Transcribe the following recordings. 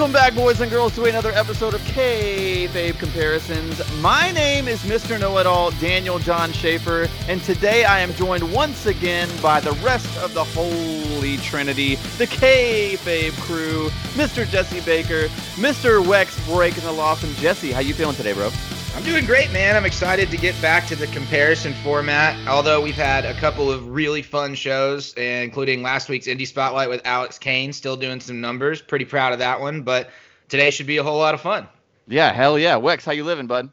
Welcome back, boys and girls, to another episode of Kayfabe Comparisons. My name is Mr. Know-It-All, Daniel John Schaefer, and today I am joined once again by the rest of the Holy Trinity, the Kayfabe crew, Mr. Jesse Baker, Mr. Wex breaking the law from Jesse. How you feeling today, bro? I'm doing great, man. I'm excited to get back to the comparison format. Although we've had a couple of really fun shows, including last week's Indie Spotlight with Alex Kane, still doing some numbers. Pretty proud of that one. But today should be a whole lot of fun. Yeah, hell yeah. Wex, how you living, bud?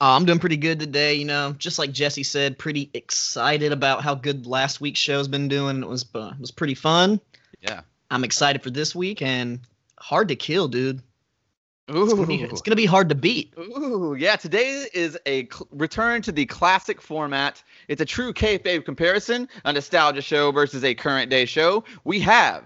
Uh, I'm doing pretty good today. You know, just like Jesse said, pretty excited about how good last week's show's been doing. It was uh, was pretty fun. Yeah. I'm excited for this week and hard to kill, dude. Ooh. It's gonna, be, it's gonna be hard to beat. Ooh, yeah. Today is a cl- return to the classic format. It's a true kayfabe comparison, a nostalgia show versus a current day show. We have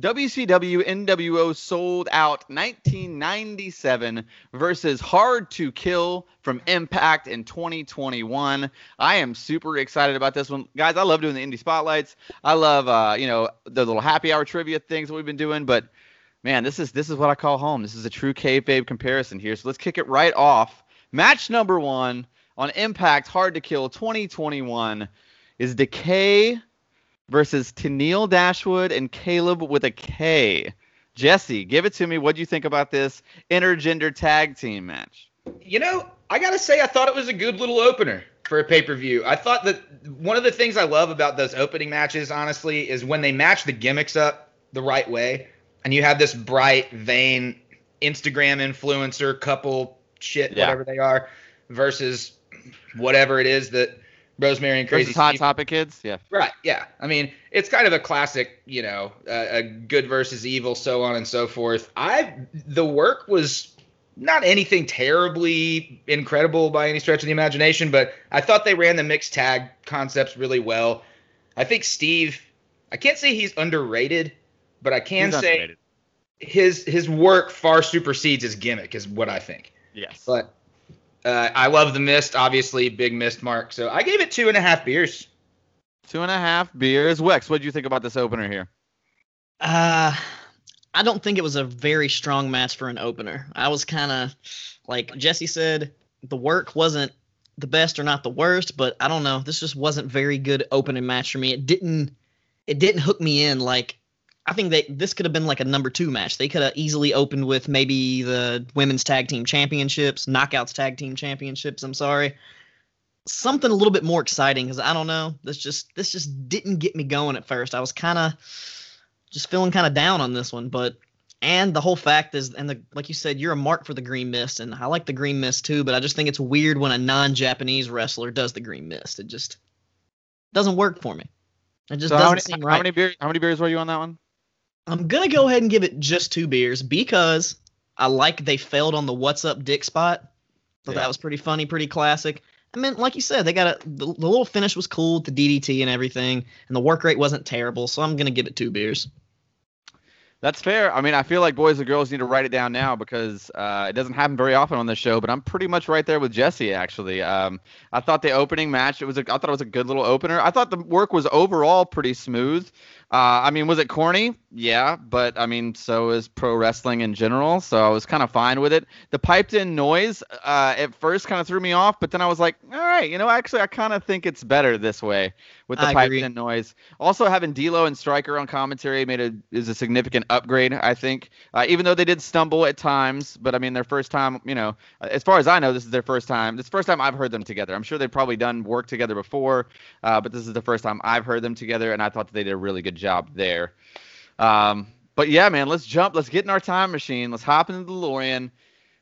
WCW NWO sold out 1997 versus Hard to Kill from Impact in 2021. I am super excited about this one, guys. I love doing the indie spotlights. I love, uh, you know, the little happy hour trivia things that we've been doing, but man, this is this is what I call home. This is a true kayfabe comparison here. So let's kick it right off. Match number one on Impact Hard to Kill 2021 is Decay versus Tenille Dashwood and Kaleb with a K. Jesse, give it to me. What do you think about this intergender tag team match? You know, I gotta say, I thought it was a good little opener for a pay per view. I thought that one of the things I love about those opening matches, honestly, is when they match the gimmicks up the right way and you have this bright, vain Instagram influencer couple shit, Yeah. whatever they are, versus whatever it is that Rosemary and Crazy Versus Hot Steve- Topic Kids? Yeah. Right. Yeah. I mean, it's kind of a classic, you know, uh, a good versus evil, so on and so forth. I the work was not anything terribly incredible by any stretch of the imagination, but I thought they ran the mixed tag concepts really well. I think Steve, I can't say he's underrated, but I can He's say underrated. His his work far supersedes his gimmick, is what I think. Yes. But uh, I love the mist, obviously, big mist mark. So I gave it two and a half beers. Two and a half beers. Wex, what do you think about this opener here? Uh, I don't think it was a very strong match for an opener. I was kind of like Jesse said, the work wasn't the best or not the worst, but I don't know. This just wasn't very good opening match for me. It didn't it didn't hook me in like I think that this could have been like a number two match. They could have easily opened with maybe the women's tag team championships, knockouts tag team championships. I'm sorry, something a little bit more exciting because I don't know. This just this just didn't get me going at first. I was kind of just feeling kind of down on this one, but and the whole fact is, and the like you said, you're a mark for the green mist, and I like the green mist too. But I just think it's weird when a non-Japanese wrestler does the green mist. It just doesn't work for me. It just So doesn't how many, seem how right. many beers? How many beers were you on that one? I'm gonna go ahead and give it just two beers because I like they failed on the "What's Up, Dick" spot. So Yeah. that was pretty funny, pretty classic. I mean, like you said, they got a the, the little finish was cool with the DDT and everything, and the work rate wasn't terrible. So I'm gonna give it two beers. That's fair. I mean, I feel like boys and girls need to write it down now because uh, it doesn't happen very often on this show. But I'm pretty much right there with Jesse. Actually, um, I thought the opening match it was. A, I thought it was a good little opener. I thought the work was overall pretty smooth. Uh, I mean, was it corny? Yeah, but I mean, so is pro wrestling in general. So I was kind of fine with it. The piped in noise uh, at first kind of threw me off, but then I was like, all right, you know, actually, I kind of think it's better this way with the I piped agree. in noise. Also, having D'Lo and Striker on commentary made a is a significant upgrade. I think, uh, even though they did stumble at times, but I mean, their first time, you know, as far as I know, this is their first time. This is the first time I've heard them together. I'm sure they've probably done work together before, uh, but this is the first time I've heard them together, and I thought that they did a really good job there. Um, but yeah, man, let's jump. Let's get in our time machine. Let's hop into the DeLorean,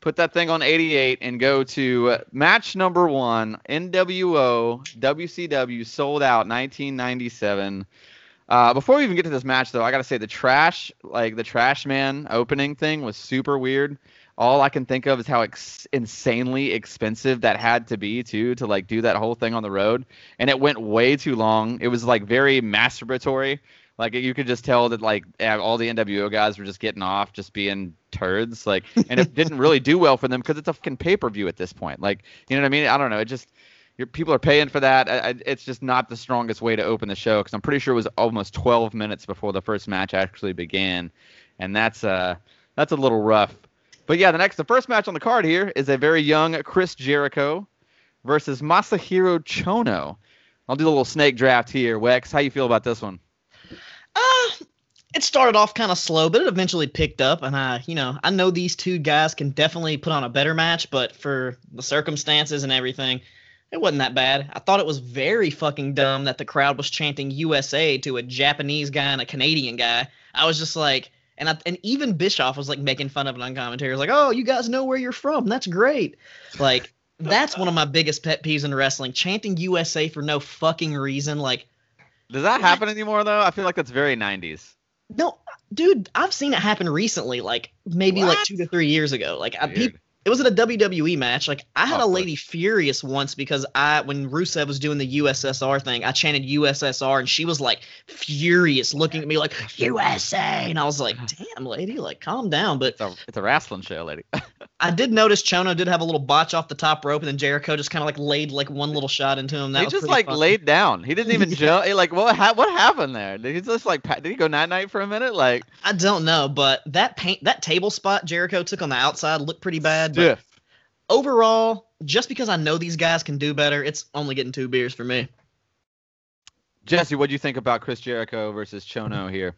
put that thing on 88, and go to match number one NWO WCW sold out 1997. Uh, before we even get to this match, though, I gotta say the trash, like the trash man opening thing, was super weird. All I can think of is how ex- insanely expensive that had to be too to like do that whole thing on the road, and it went way too long. It was like very masturbatory. Like you could just tell that like all the NWO guys were just getting off, just being turds. Like, and it didn't really do well for them because it's a fucking pay per view at this point. Like, you know what I mean? I don't know. It just your people are paying for that. I, I, it's just not the strongest way to open the show because I'm pretty sure it was almost 12 minutes before the first match actually began, and that's uh that's a little rough. But yeah, the next, the first match on the card here is a very young Chris Jericho versus Masahiro Chono. I'll do a little snake draft here. Wex, how you feel about this one? It started off kind of slow, but it eventually picked up. And I, you know, I know these two guys can definitely put on a better match, but for the circumstances and everything, it wasn't that bad. I thought it was very fucking dumb that the crowd was chanting USA to a Japanese guy and a Canadian guy. I was just like, and I, and even Bischoff was like making fun of it on commentary. He was like, "Oh, you guys know where you're from. That's great." Like that's one of my biggest pet peeves in wrestling: chanting USA for no fucking reason. Like, does that happen anymore though? I feel like that's very 90s. No, dude, I've seen it happen recently, like maybe what? like two to three years ago. Like I, pe- it was at a WWE match. Like I had oh, a lady furious once because I when Rusev was doing the USSR thing, I chanted USSR and she was like furious, looking at me like USA, and I was like, "Damn, lady, like calm down." But it's a, it's a wrestling show, lady. I did notice Chono did have a little botch off the top rope, and then Jericho just kind of like laid like one little shot into him. That he just like laid down. He didn't even jump. Like what? Ha- what happened there? Did he just like? Did he go night night for a minute? Like I don't know, but that paint that table spot Jericho took on the outside looked pretty bad. Stiff overall, just because I know these guys can do better, it's only getting two beers for me. Jesse, what do you think about Chris Jericho versus Chono here?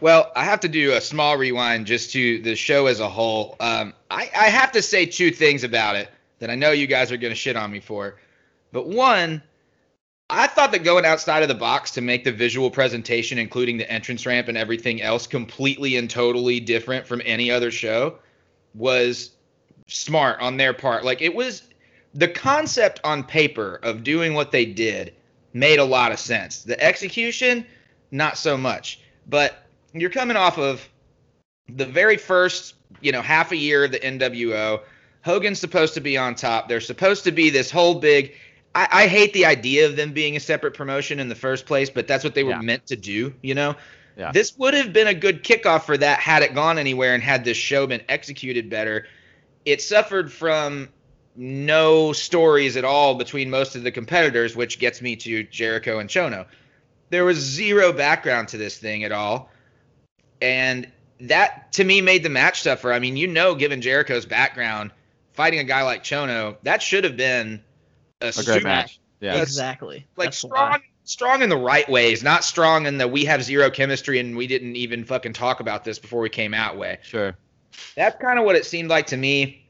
Well, I have to do a small rewind just to the show as a whole. Um, I, I have to say two things about it that I know you guys are going to shit on me for. But one, I thought that going outside of the box to make the visual presentation, including the entrance ramp and everything else, completely and totally different from any other show was smart on their part. Like it was the concept on paper of doing what they did made a lot of sense. The execution, not so much. But you're coming off of the very first, you know, half a year of the NWO. Hogan's supposed to be on top. They're supposed to be this whole big. I, I hate the idea of them being a separate promotion in the first place, but that's what they were yeah. meant to do, you know? Yeah. This would have been a good kickoff for that had it gone anywhere and had this show been executed better it suffered from no stories at all between most of the competitors, which gets me to Jericho and Chono. There was zero background to this thing at all. And that to me made the match tougher. I mean, you know, given Jericho's background, fighting a guy like Chono, that should have been a, a great match. Yeah, exactly. Like That's strong, why. strong in the right ways, not strong in the we have zero chemistry and we didn't even fucking talk about this before we came out way. Sure. That's kind of what it seemed like to me.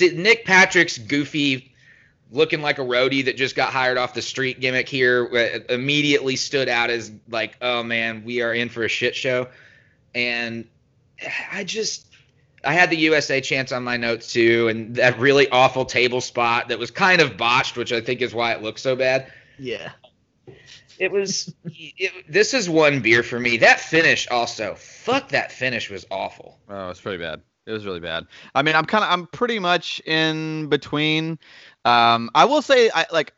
Nick Patrick's goofy, looking like a roadie that just got hired off the street gimmick here uh, immediately stood out as like, oh man, we are in for a shit show. And I just, I had the USA chance on my notes too, and that really awful table spot that was kind of botched, which I think is why it looks so bad. Yeah. It was. it, this is one beer for me. That finish also. Fuck that finish was awful. Oh, it's pretty bad. It was really bad. I mean, I'm kind of, I'm pretty much in between. Um, I will say, I like,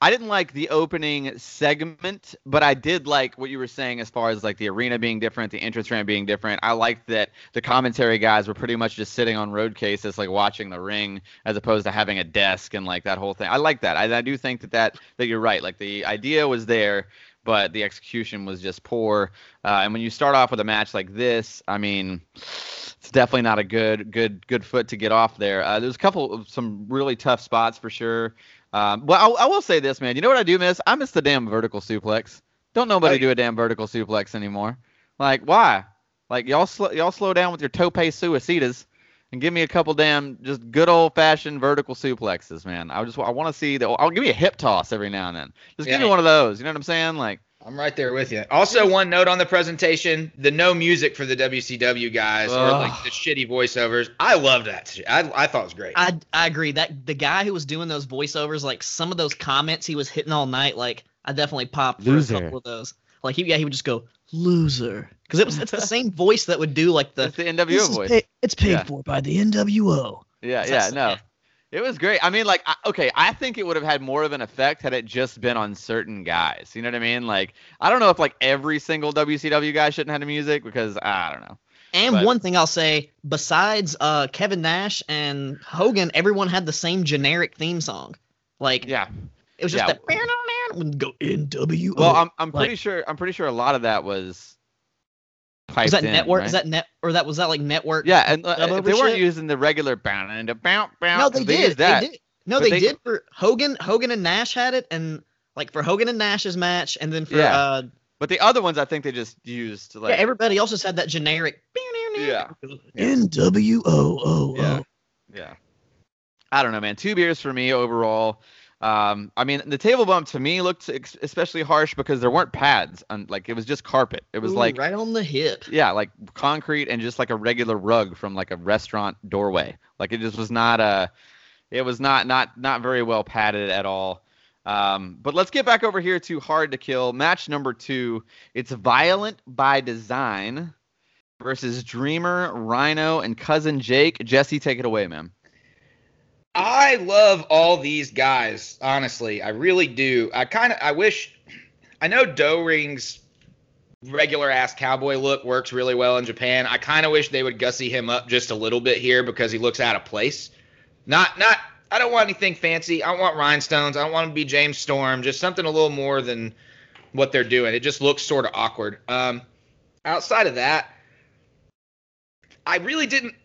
I didn't like the opening segment, but I did like what you were saying as far as like the arena being different, the entrance ramp being different. I liked that the commentary guys were pretty much just sitting on road cases, like watching the ring, as opposed to having a desk and like that whole thing. I like that. I, I do think that that that you're right. Like the idea was there, but the execution was just poor. Uh, and when you start off with a match like this, I mean, it's definitely not a good good good foot to get off there. Uh, there's a couple of some really tough spots for sure. Um, well, I, I, will say this, man. You know what I do miss? I miss the damn vertical suplex. Don't nobody oh, do a damn vertical suplex anymore. Like why? Like y'all sl- y'all slow down with your tope suicidas and give me a couple damn just good old fashioned vertical suplexes, man. I just I want to see the. I'll give me a hip toss every now and then. Just yeah. give me one of those. You know what I'm saying? Like I'm right there with you. Also, one note on the presentation: the no music for the WCW guys Ugh. or like the shitty voiceovers. I love that. I I thought it was great. I I agree. That the guy who was doing those voiceovers, like some of those comments he was hitting all night, like I definitely popped for a couple of those. Like he yeah he would just go loser because it was it's the same voice that would do like the it's the NWO voice. Pay, it's paid yeah. for by the NWO. Yeah, yeah, no. It was great. I mean, like, I, okay, I think it would have had more of an effect had it just been on certain guys. You know what I mean? Like, I don't know if like every single WCW guy shouldn't have the music because I don't know. And but, one thing I'll say, besides uh, Kevin Nash and Hogan, everyone had the same generic theme song. Like, yeah, it was just yeah. that. Go NWO. Well, I'm I'm like, pretty sure I'm pretty sure a lot of that was Is that in, network? right? Is that net or that was that like network? yeah, and uh, dub if they weren't shit? using the regular bound and a bounce bounce. No, they did. that. They did. No, they, they- did for Hogan. Hogan and Nash had it, and like for Hogan and Nash's match, and then for Yeah. uh, But the other ones, I think they just used like yeah, everybody else just had that generic. Yeah. N W O O Yeah. Yeah. I don't know, man. Two beers for me overall. Um, I mean, the table bump to me looked ex- especially harsh because there weren't pads. On, like it was just carpet. It was Ooh, like right on the hip. yeah, like concrete and just like a regular rug from like a restaurant doorway. Like it just was not a. It was not not not very well padded at all. Um, but let's get back over here to Hard to Kill match number two. It's Violent by Design versus Dreamer, Rhino, and cousin Jake. Jesse, take it away, man. I love all these guys, honestly. I really do. I kind of I wish I know Doering's regular ass cowboy look works really well in Japan. I kind of wish they would gussy him up just a little bit here because he looks out of place. Not not I don't want anything fancy. I don't want rhinestones. I don't want him to be James Storm. Just something a little more than what they're doing. It just looks sort of awkward. Um, outside of that, I really didn't.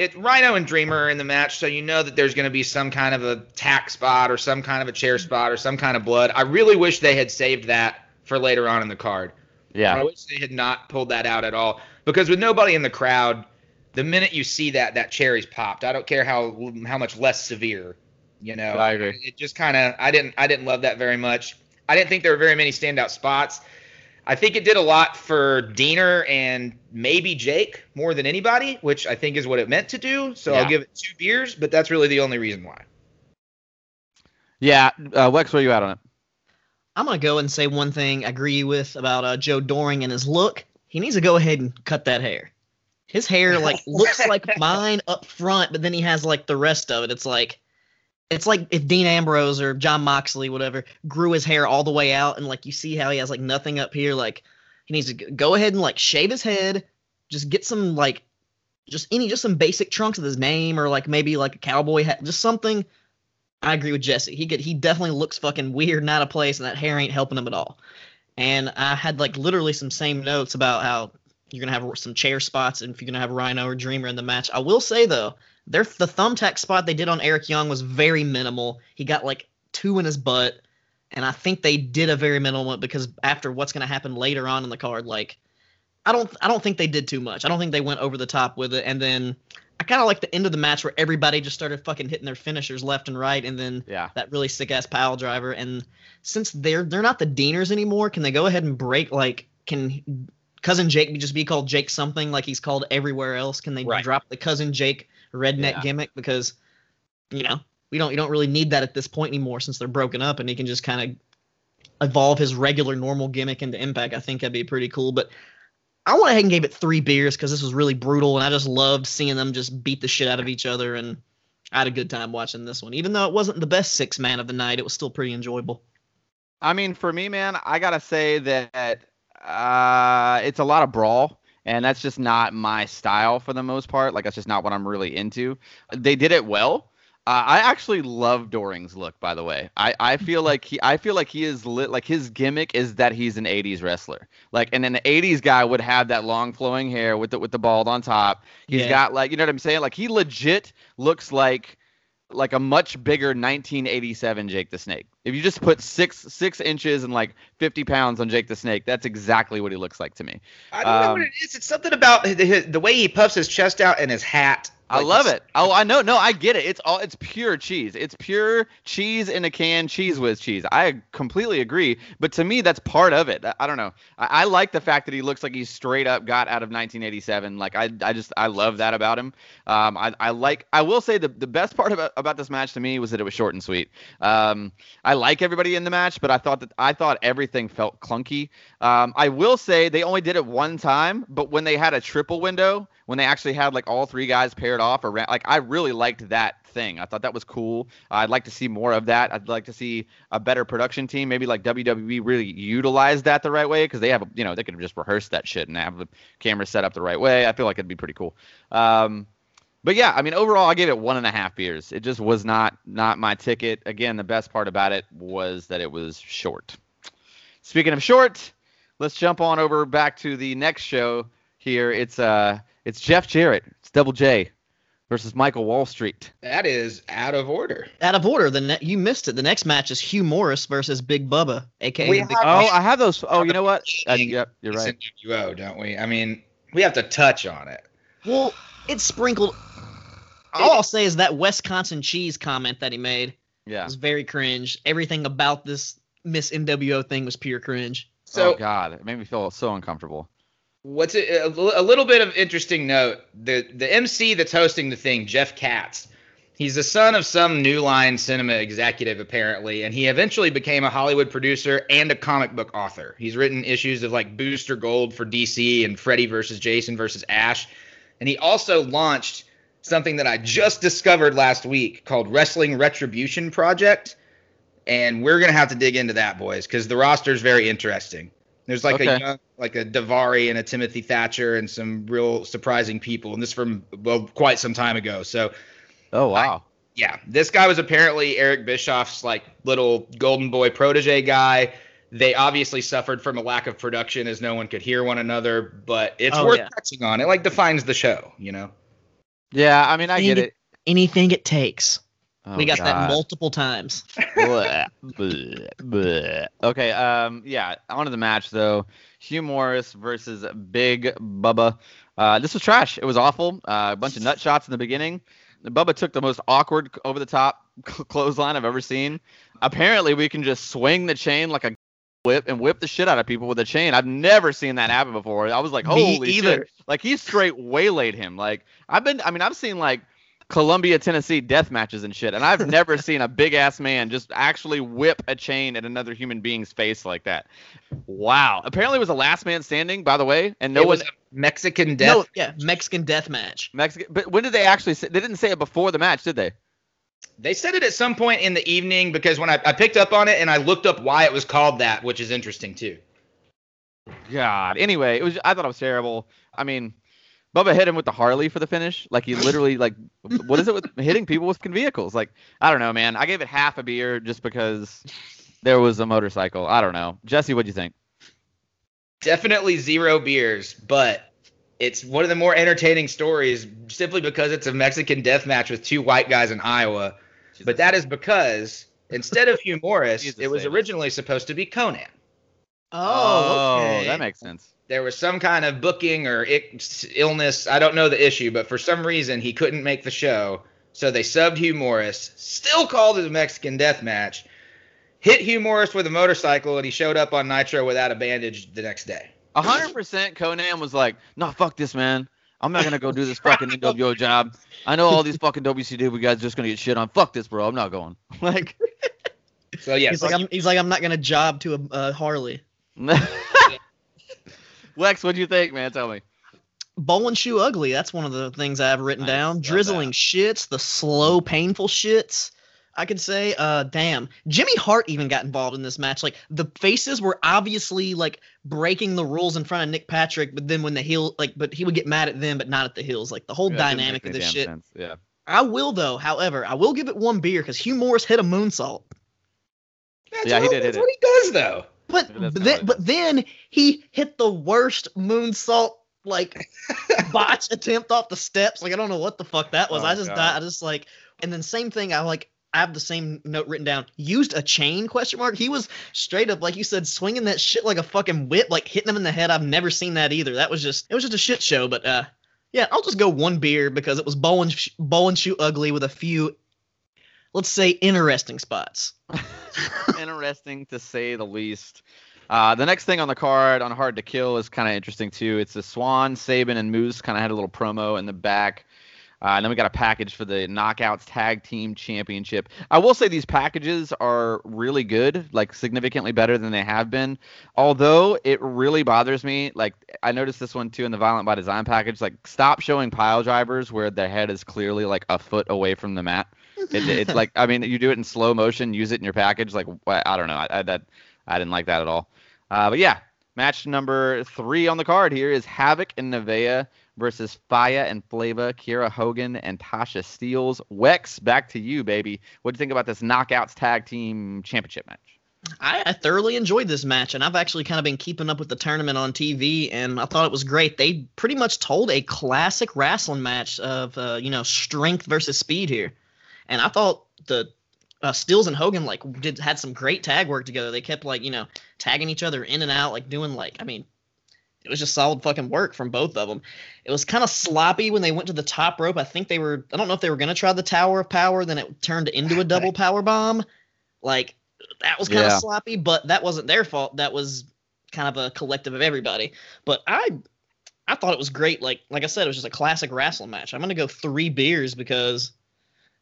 It Rhino and Dreamer are in the match, so you know that there's going to be some kind of a tack spot or some kind of a chair spot or some kind of blood. I really wish they had saved that for later on in the card. Yeah. I wish they had not pulled that out at all because with nobody in the crowd, the minute you see that, that cherry's popped. I don't care how how much less severe, you know. I agree. It just kind of I didn't I didn't love that very much. I didn't think there were very many standout spots. I think it did a lot for Deaner and maybe Jake more than anybody, which I think is what it meant to do. So Yeah. I'll give it two beers, but that's really the only reason why. Yeah. Uh, Wex, where you at on it? I'm gonna go and say one thing I agree with about uh, Joe Doering and his look. He needs to go ahead and cut that hair. His hair like looks like mine up front, but then he has like the rest of it. It's like it's like if Dean Ambrose or Jon Moxley, whatever, grew his hair all the way out, and like you see how he has like nothing up here. Like he needs to go ahead and like shave his head, just get some like just any just some basic trunks of his name or like maybe like a cowboy hat, just something. I agree with Jesse. He could he definitely looks fucking weird and out of place, and that hair ain't helping him at all. And I had like literally some same notes about how you're gonna have some chair spots and if you're gonna have Rhino or Dreamer in the match. I will say though, their the thumbtack spot they did on Eric Young was very minimal. He got like two in his butt, and I think they did a very minimal one because after what's gonna happen later on in the card, like I don't I don't think they did too much. I don't think they went over the top with it. And then I kind of like the end of the match where everybody just started fucking hitting their finishers left and right, and then Yeah. that really sick ass pile driver. And since they're they're not the Deaners anymore, can they go ahead and break like can cousin Jake just be called Jake something like he's called everywhere else? Can they Right. drop the cousin Jake redneck Yeah. gimmick because you know we don't you don't really need that at this point anymore since they're broken up and he can just kind of evolve his regular normal gimmick into Impact. I think that'd be pretty cool, but. I went ahead and gave it three beers because this was really brutal, and I just loved seeing them just beat the shit out of each other. And I had a good time watching this one, even though it wasn't the best six man of the night. It was still pretty enjoyable. I mean, for me, man, I gotta say that uh, it's a lot of brawl, and that's just not my style for the most part. Like, that's just not what I'm really into. They did it well. Uh, I actually love Doering's look, by the way. I, I feel like he I feel like he is lit. Like his gimmick is that he's an '80s wrestler. Like, and an '80s guy would have that long flowing hair with the with the bald on top. He's Yeah. got like you know what I'm saying. Like he legit looks like like a much bigger 1987 Jake the Snake. If you just put six six inches and like 50 pounds on Jake the Snake, that's exactly what he looks like to me. I don't know Um, what it is. It's something about the, the way he puffs his chest out and his hat. I love it. Oh, I know. No, I get it. It's all it's pure cheese. It's pure cheese in a can, cheese with cheese. I completely agree. But to me, that's part of it. I, don't know. I, I like the fact that he looks like he's straight up got out of 1987. Like I, I just I love that about him. Um, I, I like. I will say the the best part about about this match to me was that it was short and sweet. Um, I like everybody in the match, but I thought that I thought everything felt clunky. Um, I will say they only did it one time, but when they had a triple window, when they actually had like all three guys paired off around, like I really liked that thing. I thought that was cool. I'd like to see more of that. I'd like to see a better production team. Maybe like WWE really utilize that the right way because they have, you know, they could have just rehearsed that shit and have the camera set up the right way. I feel like it'd be pretty cool. Um, but yeah, I mean, overall, I gave it one and a half beers. It just was not not my ticket. Again, the best part about it was that it was short. Speaking of short, let's jump on over back to the next show. here. It's uh, it's Jeff Jarrett. It's Double J versus Michael Wall Street. That is out of order. Out of order. The ne- you missed it. The next match is Hugh Morris versus Big Bubba, aka We Big have- Oh, I have those. Oh, you know what? Uh, yep, you're It's right. NWO, don't we? I mean, we have to touch on it. Well, it's sprinkled. All I'll say is that Wisconsin cheese comment that he made Yeah. was very cringe. Everything about this Miss NWO thing was pure cringe. So oh God, it made me feel so uncomfortable. What's a, a little bit of interesting note? The the MC that's hosting the thing, Jeff Katz. He's the son of some New Line Cinema executive, apparently, and he eventually became a Hollywood producer and a comic book author. He's written issues of like Booster Gold for DC and Freddy versus Jason versus Ash, and he also launched something that I just discovered last week called Wrestling Retribution Project, and we're gonna have to dig into that, boys, because the roster is very interesting. There's like a Okay. young, like a Davari and a Timothy Thatcher and some real surprising people, and this from well quite some time ago. So Oh wow. yeah, this guy was apparently Eric Bischoff's like little golden boy protege guy. They obviously suffered from a lack of production as no one could hear one another, but it's Oh, worth yeah. touching on. It like defines the show, you know. Yeah, I mean, I get it. Anything it takes. Oh, we got that multiple times. Bleh, bleh, bleh. Okay, um, yeah, on to the match though. Hugh Morris versus Big Bubba. Uh, this was trash. It was awful. Uh, a bunch of nut shots in the beginning. Bubba took the most awkward over the top clothesline I've ever seen. Apparently, we can just swing the chain like a whip and whip the shit out of people with a chain. I've never seen that happen before. I was like, holy either. shit! Like he straight waylaid him. Like I've been. I mean, I've seen like Columbia, Tennessee death matches and shit. And I've never seen a big ass man just actually whip a chain at another human being's face like that. Wow. Apparently it was a last man standing, by the way, and no it one was a Mexican death. No, yeah, Mexican death match. Mexican. But when did they actually say? They didn't say it before the match, did they? They said it at some point in the evening because when I, I picked up on it and I looked up why it was called that, which is interesting too. God. Anyway, it was. I thought it was terrible. I mean, Bubba hit him with the Harley for the finish. Like he literally like, what is it with hitting people with vehicles? Like I don't know, man. I gave it half a beer just because there was a motorcycle. I don't know. Jesse, what'd you think? Definitely zero beers, but it's one of the more entertaining stories simply because it's a Mexican death match with two white guys in Iowa. But that is because instead of Hugh Morris, it was originally supposed to be Konnan. Oh, oh okay. that makes sense. There was some kind of booking or ic- illness. I don't know the issue, but for some reason he couldn't make the show. So they subbed Hugh Morris, still called it a Mexican death match, hit Hugh Morris with a motorcycle, and he showed up on Nitro without a bandage the next day. A hundred percent Konnan was like, no, fuck this, man. I'm not gonna go do this fucking NWO job. I know all these fucking WCW guys are just gonna get shit on. Fuck this, bro. I'm not going. Like, So yeah, he's like, I'm, he's like, I'm not gonna job to a uh, Harley. Lex, what'd you think, man? Tell me. Bowl and shoe ugly. That's one of the things I have written Nice, down. love Drizzling shits, the slow, painful shits. I could say, uh, damn. Jimmy Hart even got involved in this match. Like the faces were obviously like breaking the rules in front of Nick Patrick, but then when the heel, like, but he would get mad at them, but not at the heels. Like the whole Yeah, dynamic of this shit. sense. Yeah. I will though. However, I will give it one beer because Hugh Morris hit a moonsault. That's Yeah, he what- did hit That's it. what he does though. But Yeah, that's but kinda then, but then he hit the worst moonsault like botch attempt off the steps. Like I don't know what the fuck that was. Oh, I just God. died. I just like and then same thing. I like I have the same note written down. Used a chain question mark. He was straight up like you said, swinging that shit like a fucking whip, like hitting him in the head. I've never seen that either. That was just it was just a shit show. But uh, yeah, I'll just go one beer because it was bow and sh- bow and shoe ugly with a few, let's say, interesting spots. interesting to say the least. Uh, the next thing on the card on Hard to Kill is kind of interesting too. It's the Swann, Sabin, and Moose kind of had a little promo in the back. Uh, and then we got a package for the Knockouts Tag Team Championship. I will say these packages are really good, like significantly better than they have been. Although it really bothers me, like I noticed this one too in the Violent by Design package. Like, stop showing pile drivers where their head is clearly like a foot away from the mat. It, it's like I mean, you do it in slow motion, use it in your package. Like I don't know, I, I that I didn't like that at all. Uh, but yeah, match number three on the card here is Havok and Neveah versus Faya and Flava, Kiera Hogan and Tasha Steelz. Wex, back to you, baby. What do you think about this Knockouts Tag Team Championship match? I, I thoroughly enjoyed this match, and I've actually kind of been keeping up with the tournament on TV, and I thought it was great. They pretty much told a classic wrestling match of uh, you know strength versus speed here, and I thought the uh, Steelz and Hogan like did had some great tag work together. They kept like you know tagging each other in and out, like doing like I mean, it was just solid fucking work from both of them. It was kind of sloppy when they went to the top rope. I think they were I don't know if they were gonna try the Tower of Power, then it turned into a double power bomb. Like that was kind of Yeah. sloppy, but that wasn't their fault. That was kind of a collective of everybody. But I I thought it was great. Like like I said, it was just a classic wrestling match. I'm gonna go three beers because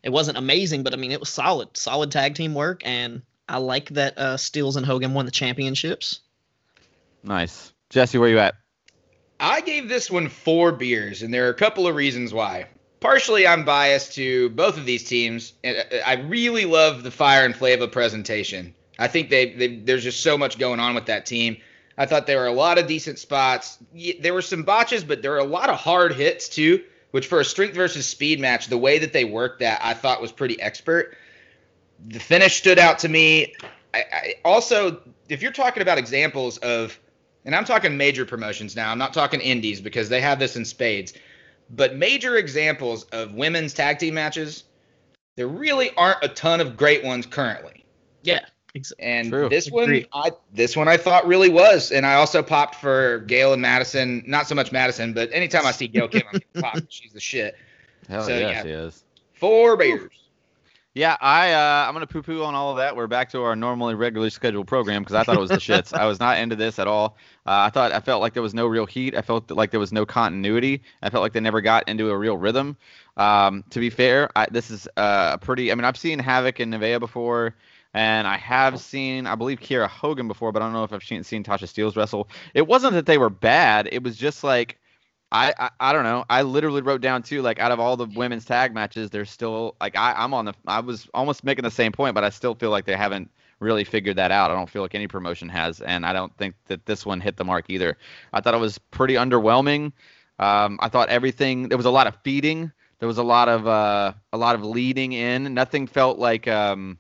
it wasn't amazing, but I mean it was solid, solid tag team work, and I like that uh, Steelz and Hogan won the championships. Nice. Jesse, where you at? I gave this one four beers, and there are a couple of reasons why. Partially, I'm biased to both of these teams, and uh, I really love the Fire and Flava presentation. I think they, they there's just so much going on with that team. I thought there were a lot of decent spots. There were some botches, but there were a lot of hard hits too. Which for a strength versus speed match, the way that they worked that, I thought was pretty expert. The finish stood out to me. I, I also, if you're talking about examples of and I'm talking major promotions now. I'm not talking indies because they have this in spades. But major examples of women's tag team matches, there really aren't a ton of great ones currently. Yeah, And True. this one, Agreed. I this one I thought really was. And I also popped for Gail and Madison. Not so much Madison, but anytime I see Gail Kim, I'm getting popped. She's the shit. Hell So, yeah, yeah. she is. Four beers. Yeah, I uh, I'm gonna poo-poo on all of that. We're back to our normally regularly scheduled program because I thought it was the shits. I was not into this at all. Uh, I thought I felt like there was no real heat. I felt like there was no continuity. I felt like they never got into a real rhythm. Um, to be fair, I, this is uh, a pretty. I mean, I've seen Havok and Neveah before, and I have seen, I believe, Kiera Hogan before, but I don't know if I've seen, seen Tasha Steelz wrestle. It wasn't that they were bad. It was just like I, I I don't know. I literally wrote down too, like out of all the women's tag matches, there's still like I, I'm on the I was almost making the same point, but I still feel like they haven't really figured that out. I don't feel like any promotion has, and I don't think that this one hit the mark either. I thought it was pretty underwhelming. Um, I thought everything there was a lot of feeding. There was a lot of uh, a lot of leading in. Nothing felt like um,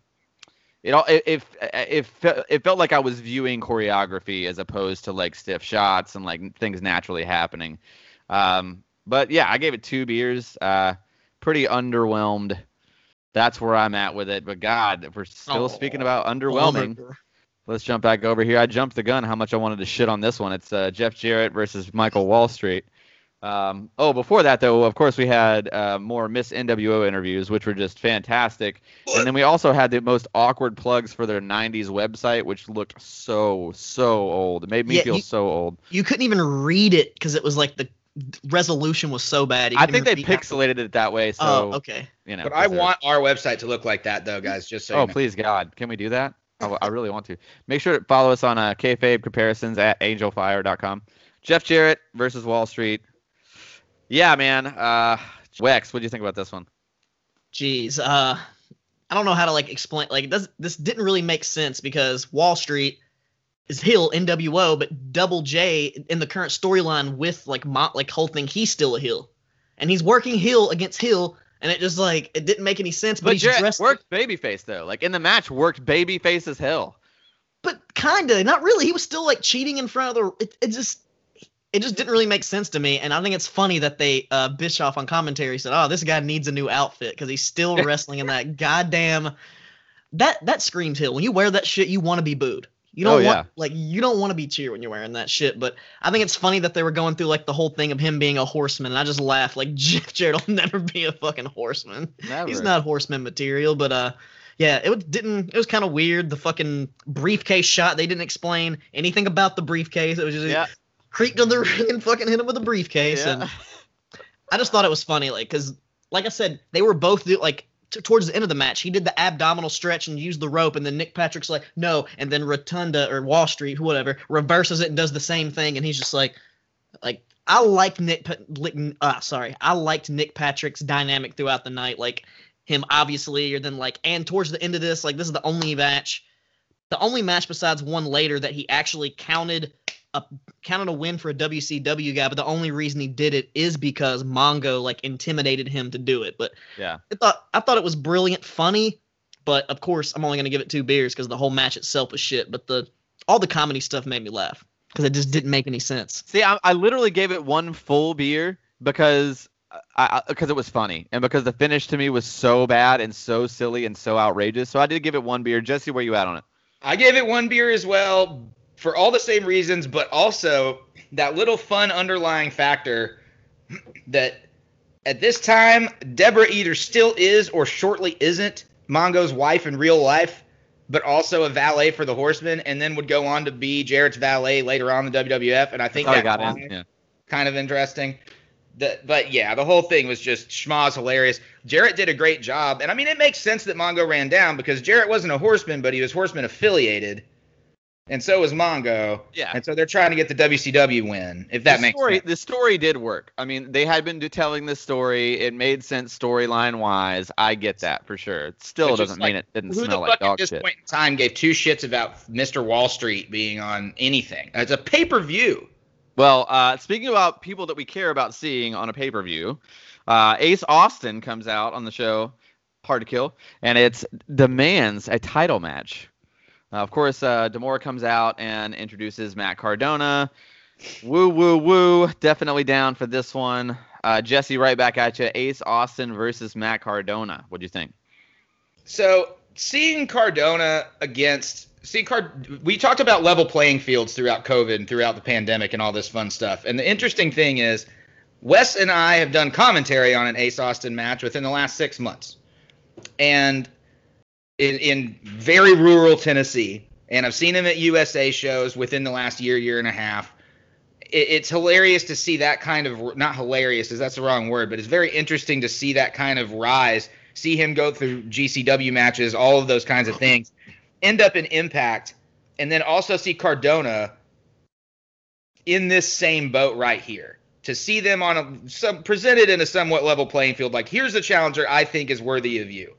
it all it, it, it, it felt like I was viewing choreography as opposed to like stiff shots and like things naturally happening. Um, but yeah, I gave it two beers. Uh, pretty underwhelmed. That's where I'm at with it. But God, if we're still Oh, speaking about underwhelming, let's jump back over here. I jumped the gun. How much I wanted to shit on this one? It's uh, Jeff Jarrett versus Michael Wall Street. Um, oh, before that though, of course we had uh, more Miss NWO interviews, which were just fantastic. And then we also had the most awkward plugs for their '90s website, which looked so so old. It made me Yeah, feel you- so old. You couldn't even read it because it was like the resolution was so bad. I think they even read pixelated it that way, so Oh, okay. you know. But I 'cause they're- want our website to look like that though, guys. Just so Oh, you know. please God, can we do that? I, I really want to. Make sure to follow us on uh, kayfabe comparisons at angelfire.com. Jeff Jarrett versus Wall Street. Yeah, man. Uh, Wex, what do you think about this one? Jeez, uh, I don't know how to like explain. Like, this this didn't really make sense because Wall Street is Hill NWO, but Double J in the current storyline with like Mo- like whole thing, he's still a Hill, and he's working Hill against Hill, and it just like it didn't make any sense. But, But he's dressed, worked babyface though. Like in the match, worked babyface as hell. but kinda not really. He was still like cheating in front of the. It, it just. It just didn't really make sense to me, and I think it's funny that they uh, Bischoff on commentary said, "Oh, this guy needs a new outfit because he's still wrestling in that goddamn that that screams Hill. When you wear that shit, you want to be booed. You don't Oh, want yeah. like you don't want to be cheered when you're wearing that shit. But I think it's funny that they were going through like the whole thing of him being a horseman, and I just laugh like Jeff Jarrett will never be a fucking horseman. Never. He's not horseman material, but uh, yeah, it didn't. It was kind of weird. The fucking briefcase shot. They didn't explain anything about the briefcase. It was just Yeah. Creaked on the ring and fucking hit him with a briefcase. Yeah. And I just thought it was funny, like, because, like I said, they were both do, like t- towards the end of the match. He did the abdominal stretch and used the rope, and then Nick Patrick's like, no, and then Rotunda or Wall Street, whatever, reverses it and does the same thing, and he's just like, like. I liked Nick. Pa- Uh, sorry, I liked Nick Patrick's dynamic throughout the night. Like him, obviously, or then like, and towards the end of this, like this is the only match, the only match besides one later that he actually counted a counted a win for a WCW guy, but the only reason he did it is because Mongo like intimidated him to do it. But Yeah. I thought I thought it was brilliant, funny, But of course, I'm only gonna give it two beers because the whole match itself was shit. But the all the comedy stuff made me laugh because it just didn't make any sense. See, I, I literally gave it one full beer because I because it was funny and because the finish to me was so bad and so silly and so outrageous. So I did give it one beer. Jesse, where you at on it? I gave it one beer as well for all the same reasons, but also that little fun underlying factor that at this time Debra either still is or shortly isn't Mongo's wife in real life, but also a valet for the Horsemen, and then would go on to be Jarrett's valet later on in the WWF. And I think That's that got in. Yeah. kind of interesting. The, but yeah, the whole thing was just schmoz hilarious. Jarrett did a great job, and I mean it makes sense that Mongo ran down because Jarrett wasn't a horseman, but he was horseman affiliated, and so was Mongo. Yeah. And so they're trying to get the WCW win, if that the makes story, sense. The story did work. I mean, they had been telling this story. It made sense storyline wise. I get that for sure. It still But doesn't like, mean it didn't Who smell the like fuck at this shit. point in time gave two shits about Mr. Wall Street being on anything? It's a pay per view. Well, uh, speaking about people that we care about seeing on a pay per view, uh, Ace Austin comes out on the show, Hard to Kill, and it's demands a title match. Uh, of course, uh, D'Amore comes out and introduces Matt Cardona. Woo, woo, woo. Definitely down for this one. Uh, Jesse, right back at you. Ace Austin versus Matt Cardona. What do you think? So seeing Cardona against see Card we talked about level playing fields throughout COVID and throughout the pandemic and all this fun stuff. And the interesting thing is Wes and I have done commentary on an Ace Austin match within the last six months. And in, in very rural Tennessee. And I've seen him at USA shows within the last year, year and a half. It, it's hilarious to see that kind of not hilarious, is that's the wrong word, but it's very interesting to see that kind of rise see him go through GCW matches, all of those kinds of things, end up in Impact, and then also see Cardona in this same boat right here. To see them on a some presented in a somewhat level playing field, like here's a challenger I think is worthy of you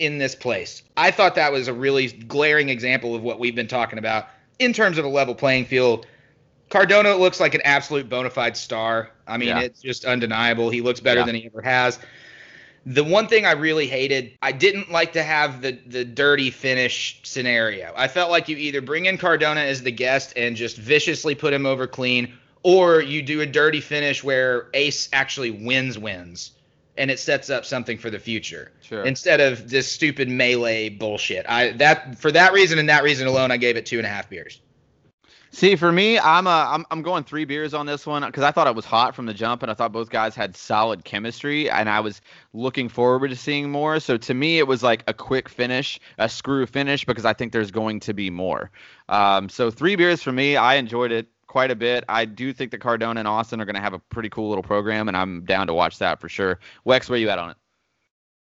in this place. I thought that was a really glaring example of what we've been talking about in terms of a level playing field. Cardona looks like an absolute bona fide star. I mean, Yeah. it's just undeniable. He looks better Yeah. than he ever has. The one thing I really hated, I didn't like to have the the dirty finish scenario. I felt like you either bring in Cardona as the guest and just viciously put him over clean, or you do a dirty finish where Ace actually wins wins, and it sets up something for the future Sure. instead of this stupid melee bullshit. I that for that reason and that reason alone, I gave it two and a half beers. See, for me, I'm uh, I'm I'm going three beers on this one because I thought it was hot from the jump, and I thought both guys had solid chemistry, and I was looking forward to seeing more. So to me, it was like a quick finish, a screw finish, because I think there's going to be more. Um, so three beers for me. I enjoyed it quite a bit. I do think that Cardona and Austin are going to have a pretty cool little program, and I'm down to watch that for sure. Wex, where are you at on it?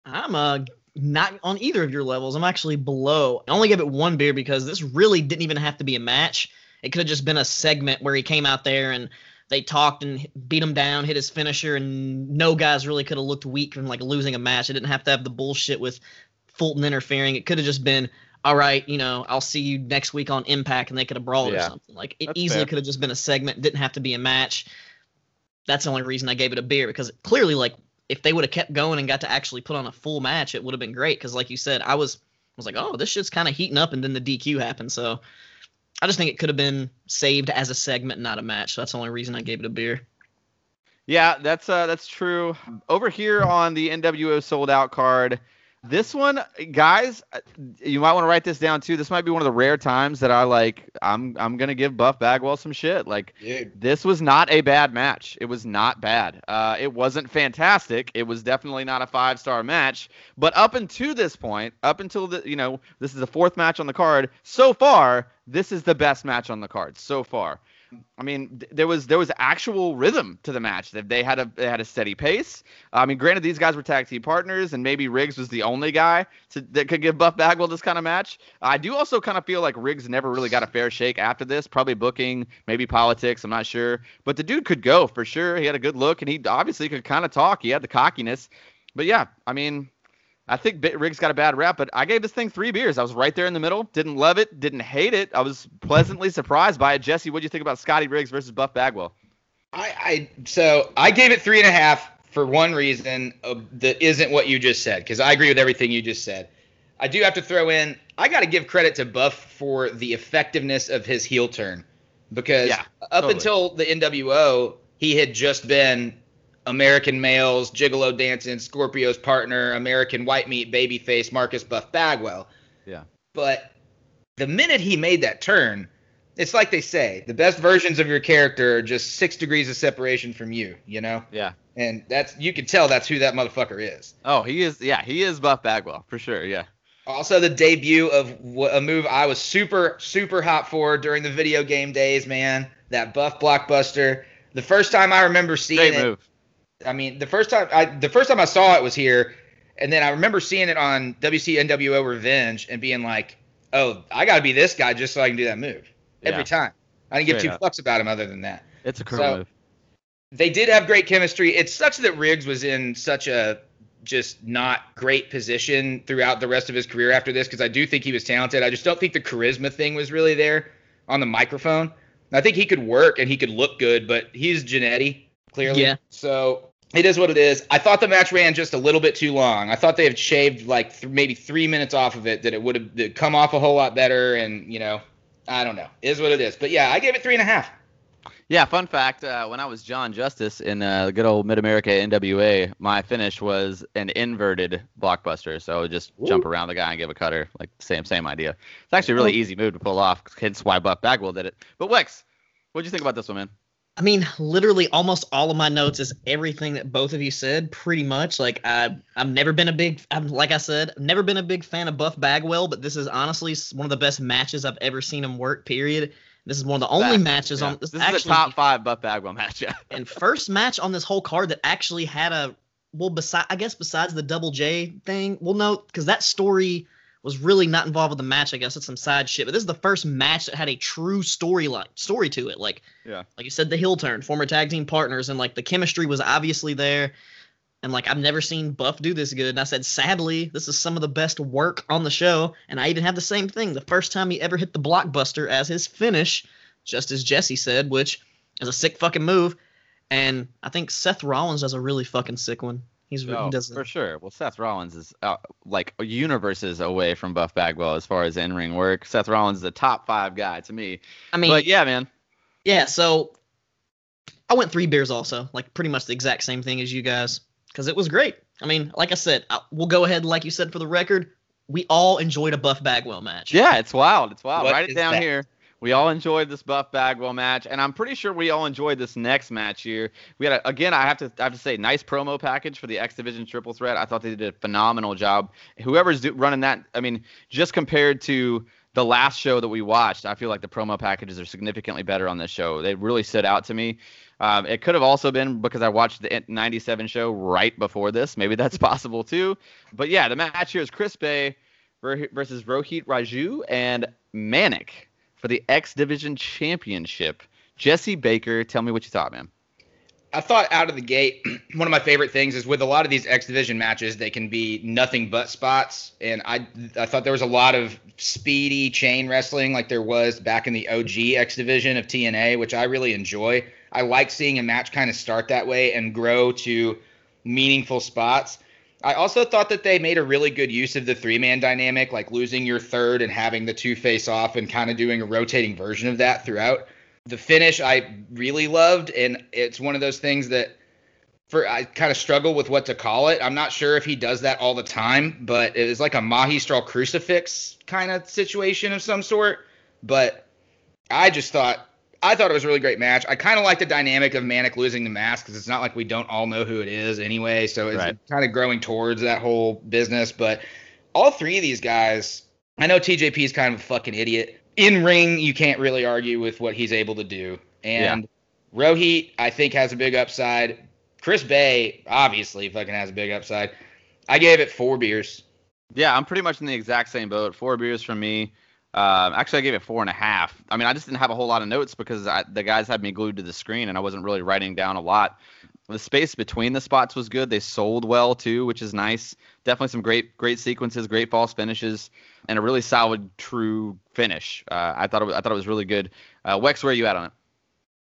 I'm uh not on either of your levels. I'm actually below. I only gave it one beer because this really didn't even have to be a match. It could have just been a segment where he came out there and they talked and beat him down, hit his finisher, and no guys really could have looked weak from like losing a match. It didn't have to have the bullshit with Fulton interfering. It could have just been, all right, you know, I'll see you next week on Impact, and they could have brawled or something. Like it That's easily could have just been a segment. Didn't have to be a match. That's the only reason I gave it a beer because clearly, like, if they would have kept going and got to actually put on a full match, it would have been great. Because, like you said, I was I was like, oh, this shit's kind of heating up, and then the DQ happened. So I just think it could have been saved as a segment, not a match. So that's the only reason I gave it a beer. Yeah, that's uh that's true. Over here on the NWO sold out card, this one, guys, uh, you might want to write this down too. This might be one of the rare times that I like. I'm I'm gonna give Buff Bagwell some shit. Like Dude. this was not a bad match. It was not bad. Uh, it wasn't fantastic. It was definitely not a five star match. But up until this point, up until the you know this is the fourth match on the card so far. This is the best match on the card so far. I mean, there was there was actual rhythm to the match. They they had a they had a steady pace. I mean, granted, these guys were tag team partners, and maybe Riggs was the only guy to, that could give Buff Bagwell this kind of match. I do also kind of feel like Riggs never really got a fair shake after this. Probably booking, maybe politics. I'm not sure, but the dude could go for sure. He had a good look, and he obviously could kind of talk. He had the cockiness. But yeah, I mean, I think Riggs got a bad rap, but I gave this thing three beers. I was right there in the middle. Didn't love it, didn't hate it. I was pleasantly surprised by it. Jesse, what do you think about Scotty Riggs versus Buff Bagwell? I, I so I gave it three and a half for one reason uh, that isn't what you just said because I agree with everything you just said. I do have to throw in. I got to give credit to Buff for the effectiveness of his heel turn, because Yeah, up totally. until the NWO, he had just been American males, Gigolo dancing, Scorpio's partner, American white meat babyface Marcus Buff Bagwell. Yeah. But the minute he made that turn, it's like they say, the best versions of your character are just six degrees of separation from you, you know? Yeah. And that's you can tell that's who that motherfucker is. Oh, he is. Yeah, he is Buff Bagwell for sure. Yeah. Also, the debut of a move I was super, super hot for during the video game days, man. That buff blockbuster. The first time I remember seeing Great it, move. I mean, the first time I the first time I saw it was here, and then I remember seeing it on WCW NWO Revenge and being like, "Oh, I got to be this guy just so I can do that move every time." I didn't give Straight two up. fucks about him other than that. It's a cool So- move. They did have great chemistry. It sucks that Riggs was in such a just not great position throughout the rest of his career after this because I do think he was talented. I just don't think the charisma thing was really there on the microphone. I think he could work and he could look good, but he's Genetti, clearly. Yeah. So it is what it is. I thought the match ran just a little bit too long. I thought they had shaved like th- maybe three minutes off of it, that it would have come off a whole lot better. And, you know, I don't know. It is what it is. But yeah, I gave it three and a half. Yeah, fun fact: uh, when I was John Justice in uh, the good old Mid America NWA, my finish was an inverted blockbuster. So I would just jump around the guy and give a cutter, like same same idea. It's actually a really easy move to pull off. Hence why Buff Bagwell did it. But Wex, what'd you think about this one, man? I mean, literally almost all of my notes is everything that both of you said, pretty much. Like I, I've never been a big, I'm like I said, I've never been a big fan of Buff Bagwell, but this is honestly one of the best matches I've ever seen him work. Period. This is one of the only matches Yeah. on This actually is top five Buff Bagwell match. Yeah. and first match on this whole card that actually had a well, beside I guess besides the Double J thing, well, no, because that story was really not involved with the match. I guess it's some side shit, but this is the first match that had a true story like story to it. Like, Yeah. like you said, the heel turn, former tag team partners, and like the chemistry was obviously there. And like I've never seen Buff do this good. And I said, sadly, this is some of the best work on the show. And I even have the same thing. The first time he ever hit the blockbuster as his finish, just as Jesse said, which is a sick fucking move. And I think Seth Rollins does a really fucking sick one. He's Oh, he does for sure. Well, Seth Rollins is uh, like universes away from Buff Bagwell as far as in ring work. Seth Rollins is a top five guy to me. I mean, but yeah, man. Yeah, so I went three beers also, like pretty much the exact same thing as you guys, because it was great. I mean, like I said, I, we'll go ahead, like you said, for the record, we all enjoyed a Buff Bagwell match. Yeah, it's wild. It's wild. What Write it down that? here. We all enjoyed this Buff Bagwell match, and I'm pretty sure we all enjoyed this next match here. We had a, again, I have to I have to say, nice promo package for the X Division Triple Threat. I thought they did a phenomenal job. Whoever's do, running that, I mean, just compared to the last show that we watched, I feel like the promo packages are significantly better on this show. They really stood out to me. Um, it could have also been because I watched the 97 show right before this. Maybe that's possible too. But yeah, the match here is Chris Bey versus Rohit Raju and Manik for the X Division Championship. Jesse Baker, tell me what you thought, man. I thought out of the gate, one of my favorite things is with a lot of these X Division matches, they can be nothing but spots. And I I thought there was a lot of speedy chain wrestling like there was back in the OG X Division of TNA, which I really enjoy. I like seeing a match kind of start that way and grow to meaningful spots. I also thought that they made a really good use of the three man dynamic, like losing your third and having the two face off and kind of doing a rotating version of that throughout the finish I really loved, and it's one of those things that for I kind of struggle with what to call it. I'm not sure if he does that all the time, but it was like a magistral crucifix kind of situation of some sort. But I just thought I thought it was a really great match. I kind of like the dynamic of Manik losing the mask because it's not like we don't all know who it is anyway. So it's Right. kind of growing towards that whole business. But all three of these guys, I know TJP is kind of a fucking idiot. In ring, you can't really argue with what he's able to do. And Rohit, I think, has a big upside. Chris Bey, obviously, fucking has a big upside. I gave it four beers. Yeah, I'm pretty much in the exact same boat. Four beers from me. Um, actually, I gave it four and a half. I mean, I just didn't have a whole lot of notes because I, the guys had me glued to the screen and I wasn't really writing down a lot. The space between the spots was good. They sold well too, which is nice. Definitely some great, great sequences, great false finishes, and a really solid, true finish. Uh, I thought it was, I thought it was really good. Uh, Wex, where are you at on it?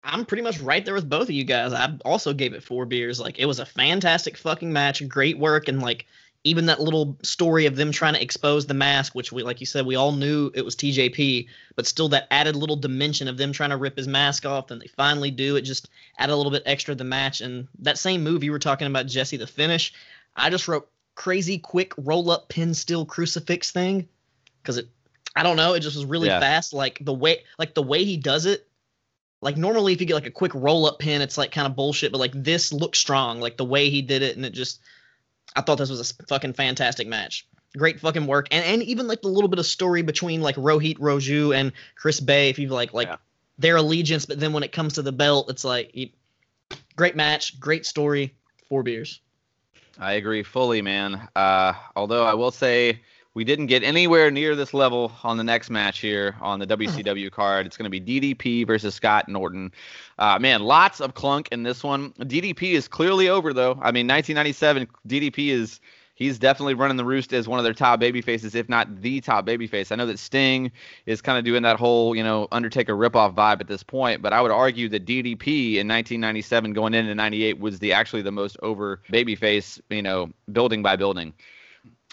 I'm pretty much right there with both of you guys. I also gave it four beers. Like it was a fantastic fucking match, great work, and like even that little story of them trying to expose the mask, which we, like you said, we all knew it was TJP, but still that added little dimension of them trying to rip his mask off, and they finally do it. Just add a little bit extra to the match. And that same move you were talking about, Jesse, the finish, I just wrote crazy quick roll up pin still crucifix thing because it, I don't know, it just was really Yeah. fast. Like the way, like the way he does it. Like normally, if you get like a quick roll up pin, it's like kind of bullshit. But like this looks strong, like the way he did it, and it just I thought this was a fucking fantastic match. Great fucking work, and and even like the little bit of story between like Rohit Raju and Chris Bey, if you like like Yeah. their allegiance, but then when it comes to the belt, it's like you, great match, great story, four beers. I agree fully, man. Uh, although I will say we didn't get anywhere near this level on the next match here on the WCW card. It's going to be DDP versus Scott Norton. Uh, man, lots of clunk in this one. DDP is clearly over though. I mean, 1997 DDP is he's definitely running the roost as one of their top baby faces, if not the top baby face. I know that Sting is kind of doing that whole, you know, Undertaker ripoff vibe at this point, but I would argue that DDP in 1997 going into 98 was the actually the most over baby face, you know, building by building.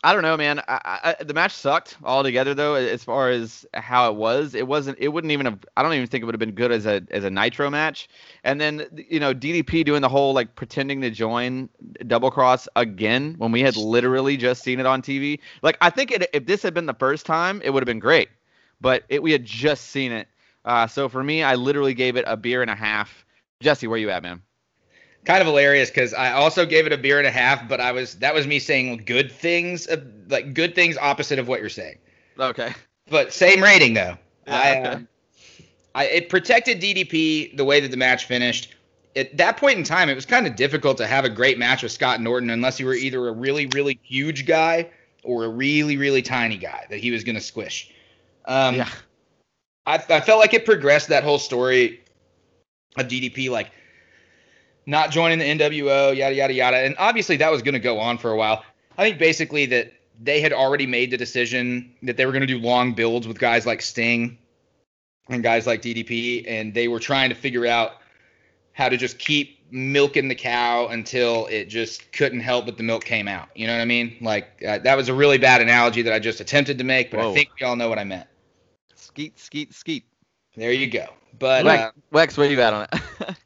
I don't know, man. I, I, the match sucked altogether, though. As far as how it was, it wasn't. It wouldn't even have. I don't even think it would have been good as a as a Nitro match. And then you know DDP doing the whole like pretending to join Double Cross again when we had literally just seen it on TV. Like I think it, if this had been the first time, it would have been great. But it, we had just seen it. Uh, so for me, I literally gave it a beer and a half. Jesse, where you at, man? Kind of hilarious because I also gave it a beer and a half, but I was that was me saying good things, like good things opposite of what you're saying. Okay. But same rating though. Yeah, I, okay. uh, I it protected DDP the way that the match finished. At that point in time, it was kind of difficult to have a great match with Scott Norton unless you were either a really really huge guy or a really really tiny guy that he was going to squish. Um, yeah. I, I felt like it progressed that whole story of DDP like not joining the NWO, yada yada yada, and obviously that was going to go on for a while. I think basically that they had already made the decision that they were going to do long builds with guys like Sting and guys like DDP, and they were trying to figure out how to just keep milking the cow until it just couldn't help but the milk came out. You know what I mean? Like uh, that was a really bad analogy that I just attempted to make, but Whoa. I think we all know what I meant. Skeet, skeet, skeet. There you go. But Wex, uh, Wex, where you at on it?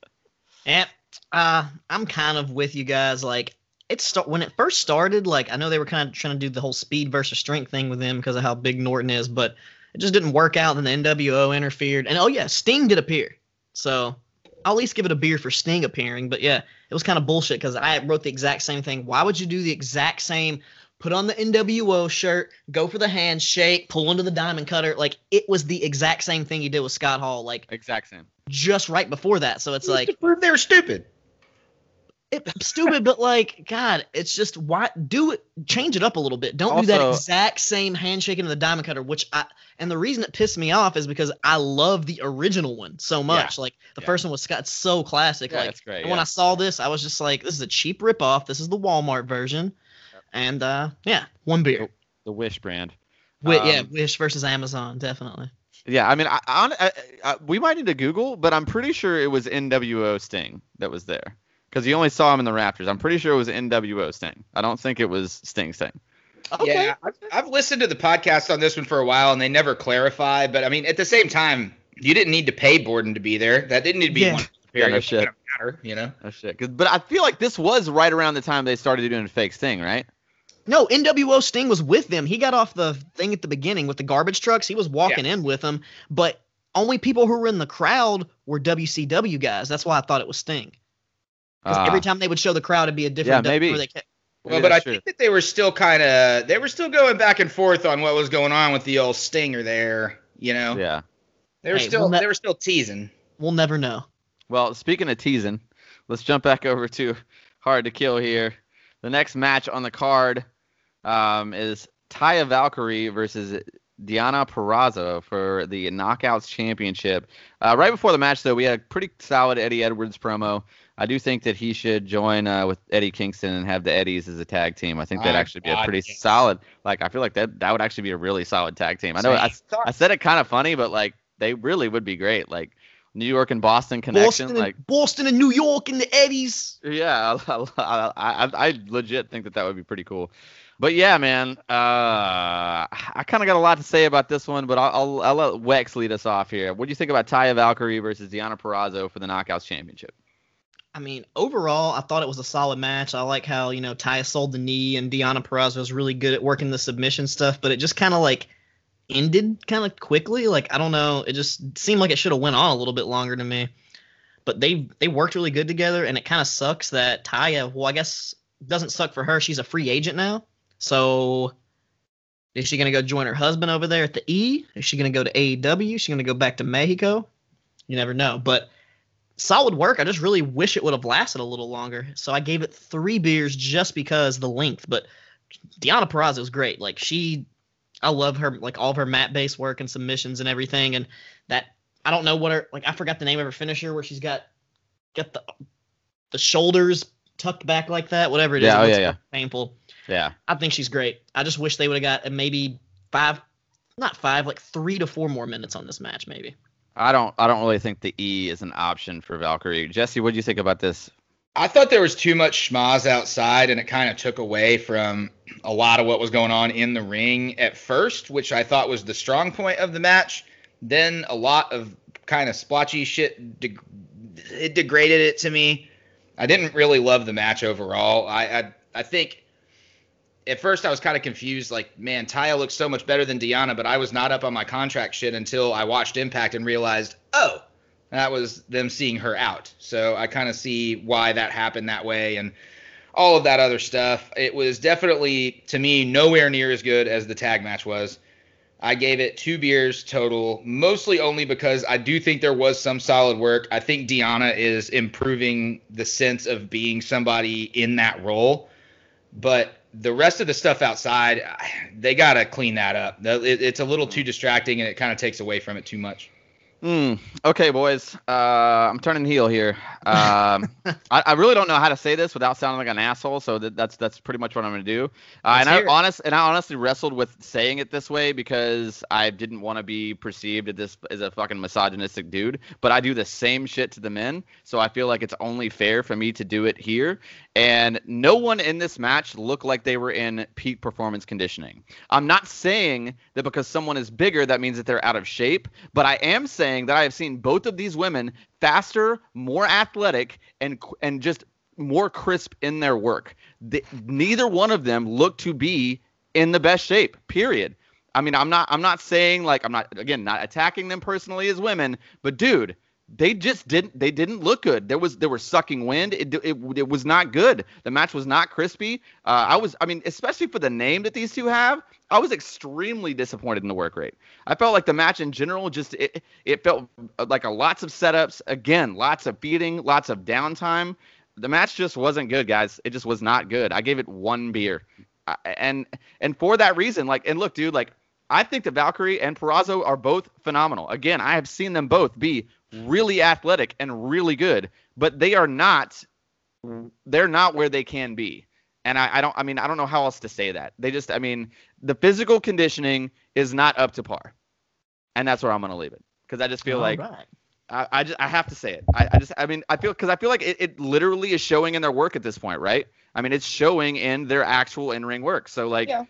Yep. Uh, I'm kind of with you guys. Like it start when it first started. Like I know they were kind of trying to do the whole speed versus strength thing with him because of how big Norton is, but it just didn't work out. Then the NWO interfered, and oh yeah, Sting did appear. So I'll at least give it a beer for Sting appearing. But yeah, it was kind of bullshit because I wrote the exact same thing. Why would you do the exact same? Put on the NWO shirt, go for the handshake, pull into the diamond cutter. Like it was the exact same thing he did with Scott Hall. Like exact same. just right before that. So it's like to prove they were stupid. It's stupid, but like, God, it's just why do it, change it up a little bit. Don't do that exact same handshake into the diamond cutter, which I and the reason it pissed me off is because I love the original one so much. Like the Yeah. first one was Scott, so classic. Yeah, like that's great. when. I saw this, I was just like, this is a cheap ripoff. This is the Walmart version, and uh, yeah, one beer. the Wish brand. Yeah, Um, Wish versus Amazon, definitely. Yeah, I mean, I, I, I, I, we might need to Google, but I'm pretty sure it was NWO Sting that was there because you only saw him in the Raptors. I'm pretty sure it was NWO Sting. I don't think it was Sting Sting. Okay. Yeah, I've, I've listened to the podcast on this one for a while, and they never clarify. But I mean, at the same time, you didn't need to pay Borden to be there. That didn't need to be Yeah. one. Yeah, no shit. Matter, you know. Oh shit! 'Cause- but I feel like this was right around the time they started doing fake Sting, right? No, NWO Sting was with them. He got off the thing at the beginning with the garbage trucks. He was walking in with them, but only people who were in the crowd were WCW guys. That's why I thought it was Sting. Because Ah, every time they would show the crowd, it'd be a different. Yeah, maybe. where They kept, maybe Well, but I true. think that they were still kind of they were still going back and forth on what was going on with the old Stinger there. You know, yeah. they were Hey, still we'll ne- they were still teasing. we'll never know. Well, speaking of teasing, let's jump back over to Hard to Kill here. The next match on the card um, is Taya Valkyrie versus Deonna Purrazzo for the Knockouts Championship. Uh, right before the match, though, we had a pretty solid Eddie Edwards promo. I do think that he should join uh, with Eddie Kingston and have the Eddies as a tag team. I think that'd actually be a pretty solid. Like, I feel like that that would actually be a really solid tag team. I know I, I said it kind of funny, but like they really would be great. Like New York and Boston connection. Boston, like and, Boston and New York and the Eddies. Yeah, I, I, I, I legit think that that would be pretty cool. But yeah, man, uh, I kind of got a lot to say about this one, but I'll, I'll, I'll let Wex lead us off here. What do you think about Taya Valkyrie versus Deonna Purrazzo for the Knockouts Championship? I mean, overall, I thought it was a solid match. I like how you know Taya sold the knee and Deonna Purrazzo was really good at working the submission stuff, but it just kind of like ended kind of quickly. Like I don't know, it just seemed like it should have went on a little bit longer to me. But they they worked really good together, and it kind of sucks that Taya. Well, I guess doesn't suck for her. She's a free agent now. So is she gonna go join her husband over there at the E? Is she gonna go to AEW? Is she gonna go back to Mexico? You never know. But solid work. I just really wish it would have lasted a little longer. So I gave it three beers just because the length. But Deonna Purrazzo was great. Like she, I love her like all of her mat based work and submissions and everything. And that I don't know what her like I forgot the name of her finisher where she's got got the the shoulders tucked back like that. Whatever it is, Yeah, oh, yeah, yeah. painful. Yeah. I think she's great. I just wish they would have got maybe five, not five, like three to four more minutes on this match, maybe. I don't I don't really think the E is an option for Valkyrie. Jesse, what do you think about this? I thought there was too much schmaz outside, and it kind of took away from a lot of what was going on in the ring at first, which I thought was the strong point of the match. Then a lot of kind of splotchy shit. De- it degraded it to me. I didn't really love the match overall. I I, I think at first I was kind of confused. Like, man, Taya looks so much better than Deonna, but I was not up on my contract shit until I watched Impact and realized, oh, that was them seeing her out. So I kind of see why that happened that way and all of that other stuff. It was definitely, to me, nowhere near as good as the tag match was. I gave it two beers total, mostly only because I do think there was some solid work. I think Deonna is improving the sense of being somebody in that role. But the rest of the stuff outside, they got to clean that up. It- It's a little too distracting and it kind of takes away from it too much. Hmm. Okay, boys. Uh, I'm turning heel here. Um, I, I really don't know how to say this without sounding like an asshole. So that, that's that's pretty much what I'm gonna do. Uh, and I it. honest and I honestly wrestled with saying it this way because I didn't want to be perceived as this as a fucking misogynistic dude. But I do the same shit to the men, so I feel like it's only fair for me to do it here. And no one in this match looked like they were in peak performance conditioning. I'm not saying that because someone is bigger that means that they're out of shape, but I am saying that I have seen both of these women faster, more athletic, and and just more crisp in their work. The, neither one of them look to be in the best shape. Period. I mean, I'm not I'm not saying like I'm not again not attacking them personally as women, but dude, they just didn't they didn't look good. There was they were sucking wind. It it, it was not good. The match was not crispy. Uh, I was I mean especially for the name that these two have, I was extremely disappointed in the work rate. I felt like the match in general just it it felt like a lots of setups again, lots of beating, lots of downtime. The match just wasn't good, guys. It just was not good. I gave it one beer, I- and and for that reason, like and look, dude, like I think that Valkyrie and Purrazzo are both phenomenal. Again, I have seen them both be really athletic and really good, but they are not they're not where they can be. And I, I don't I mean I don't know how else to say that. They just I mean the physical conditioning is not up to par. And that's where I'm gonna leave it. Because I just feel All like right. I, I just I have to say it. I, I just I mean I feel because I feel like it, it literally is showing in their work at this point, right? I mean it's showing in their actual in ring work. So like Yeah.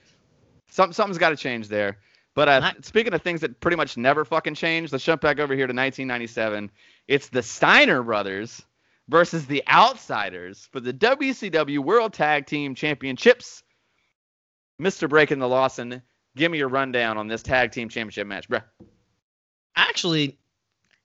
some something's got to change there. But uh, Not- speaking of things that pretty much never fucking change, let's jump back over here to 1997. It's the Steiner brothers versus the Outsiders for the WCW World Tag Team Championships. Mr. Breaking the Lawson, give me your rundown on this tag team championship match, bruh. Actually,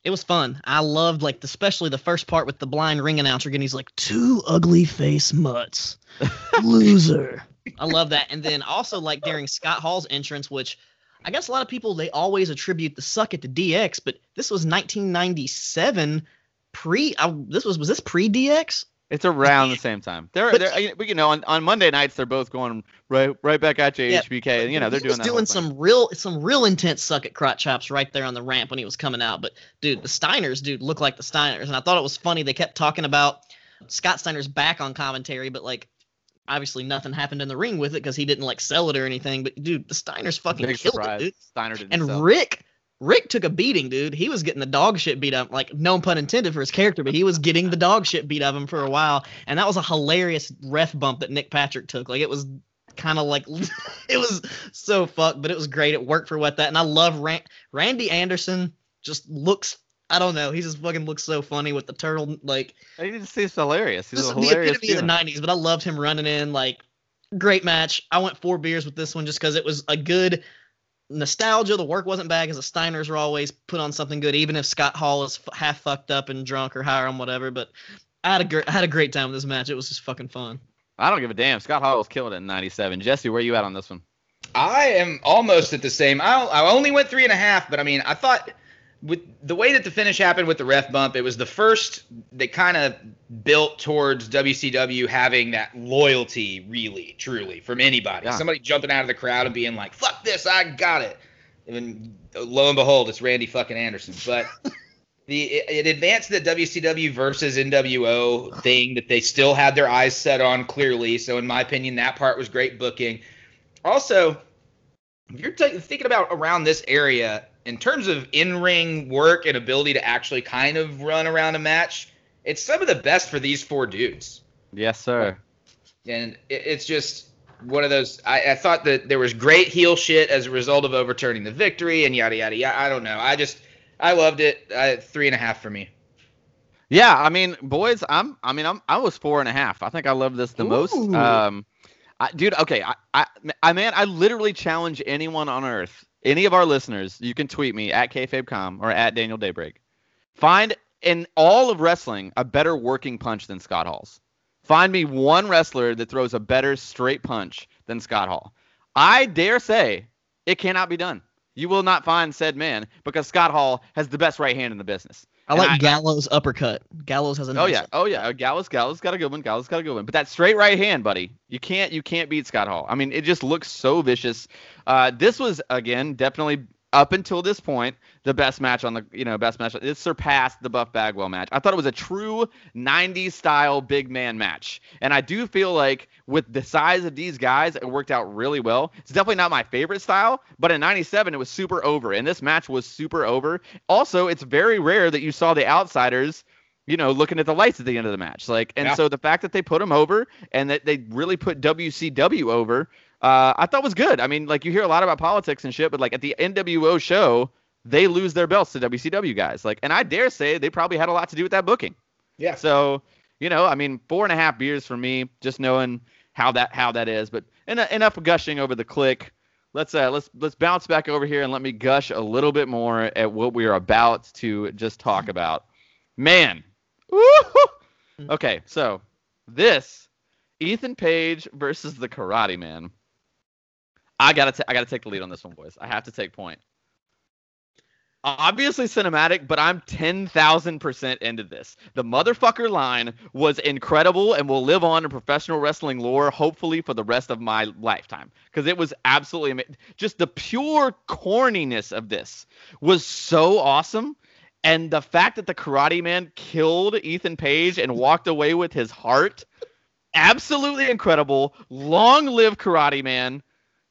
it was fun. I loved like especially the first part with the blind ring announcer getting he's like two ugly face mutts, loser. I love that. And then also like during Scott Hall's entrance, which I guess a lot of people they always attribute the suck it to DX, but this was 1997 pre. I, this was was this pre DX? It's around the same time. They're, But- they're you know, on, on Monday nights they're both going right right back at you, Yeah, HBK. You know, they're he doing doing thing. some real some real intense suck at crotch chops right there on the ramp when he was coming out. But dude, the Steiners, dude, look like the Steiners, and I thought it was funny. They kept talking about Scott Steiner's back on commentary, but like obviously nothing happened in the ring with it because he didn't like sell it or anything. But dude, the Steiners fucking big killed surprise. it, dude. Steiner didn't And sell. Rick, Rick took a beating, dude. He was getting the dog shit beat up, like no pun intended for his character, but he was getting the dog shit beat of him for a while, and that was a hilarious ref bump that Nick Patrick took. Like it was kind of like it was so fucked, but it was great. It worked for what that, and I love Ran- Randy Anderson. Just looks, I don't know, he just fucking looks so funny with the turtle. Like He just seems hilarious. He's this a is the epitome of the '90s, but I loved him running in. Like great match. I went four beers with this one just because it was a good nostalgia. The work wasn't bad because the Steiners are always put on something good, even if Scott Hall is f- half fucked up and drunk or higher on whatever. But I had a great, I had a great time with this match. It was just fucking fun. I don't give a damn. Scott Hall was killing it in '97. Jesse, where you at on this one? I am almost at the same. I, I only went three and a half, but I mean, I thought with the way that the finish happened with the ref bump, it was the first that kind of built towards WCW having that loyalty, really, truly, from anybody. Yeah. Somebody jumping out of the crowd and being like, "Fuck this, I got it." And lo and behold, it's Randy fucking Anderson. But the it, it advanced the WCW versus NWO thing that they still had their eyes set on clearly. So in my opinion, that part was great booking. Also, if you're t- thinking about around this area in terms of in-ring work and ability to actually kind of run around a match, it's some of the best for these four dudes. Yes, sir. And it's just one of those. I, I thought that there was great heel shit as a result of overturning the victory and yada yada yada. I don't know. I just I loved it. Uh, three and a half for me. Yeah, I mean, boys, I'm. I mean, I'm. I was four and a half. I think I love this the most. Um, I, dude. Okay, I, I, I, man, I literally challenge anyone on earth, any of our listeners. You can tweet me at kfabecom or at Daniel Daybreak. Find in all of wrestling a better working punch than Scott Hall's. Find me one wrestler that throws a better straight punch than Scott Hall. I dare say it cannot be done. You will not find said man because Scott Hall has the best right hand in the business. I like I- Gallows uppercut. Gallows has a Oh nice yeah, oh yeah. Gallows, Gallows got a good one. Gallows got a good one. But that straight right hand, buddy, you can't, you can't beat Scott Hall. I mean, it just looks so vicious. Uh, this was again definitely up until this point the best match on the, you know, best match. It surpassed the Buff Bagwell match. I thought it was a true '90s style big man match, and I do feel like with the size of these guys, it worked out really well. It's definitely not my favorite style, but in '97 it was super over, and this match was super over. Also, it's very rare that you saw the outsiders you know, looking at the lights at the end of the match. Like, and Yeah. so the fact that they put him over and that they really put WCW over, uh, I thought was good. I mean, like you hear a lot about politics and shit, but like at the NWO show, they lose their belts to WCW guys. Like, and I dare say they probably had a lot to do with that booking. Yeah. So, you know, I mean, four and a half beers for me, just knowing how that how that is. But en- enough gushing over the Kliq. Let's uh let's let's bounce back over here and let me gush a little bit more at what we are about to just talk about. Man, Woo-hoo! Okay, so this Ethan Page versus the Karate Man. I gotta ta- I gotta take the lead on this one, boys. I have to take point. Obviously cinematic, but I'm ten thousand percent into this. The motherfucker line was incredible and will live on in professional wrestling lore, hopefully for the rest of my lifetime, because it was absolutely. Just the pure corniness of this was so awesome. And the fact that the Karate Man killed Ethan Page and walked away with his heart, absolutely incredible. Long live Karate Man.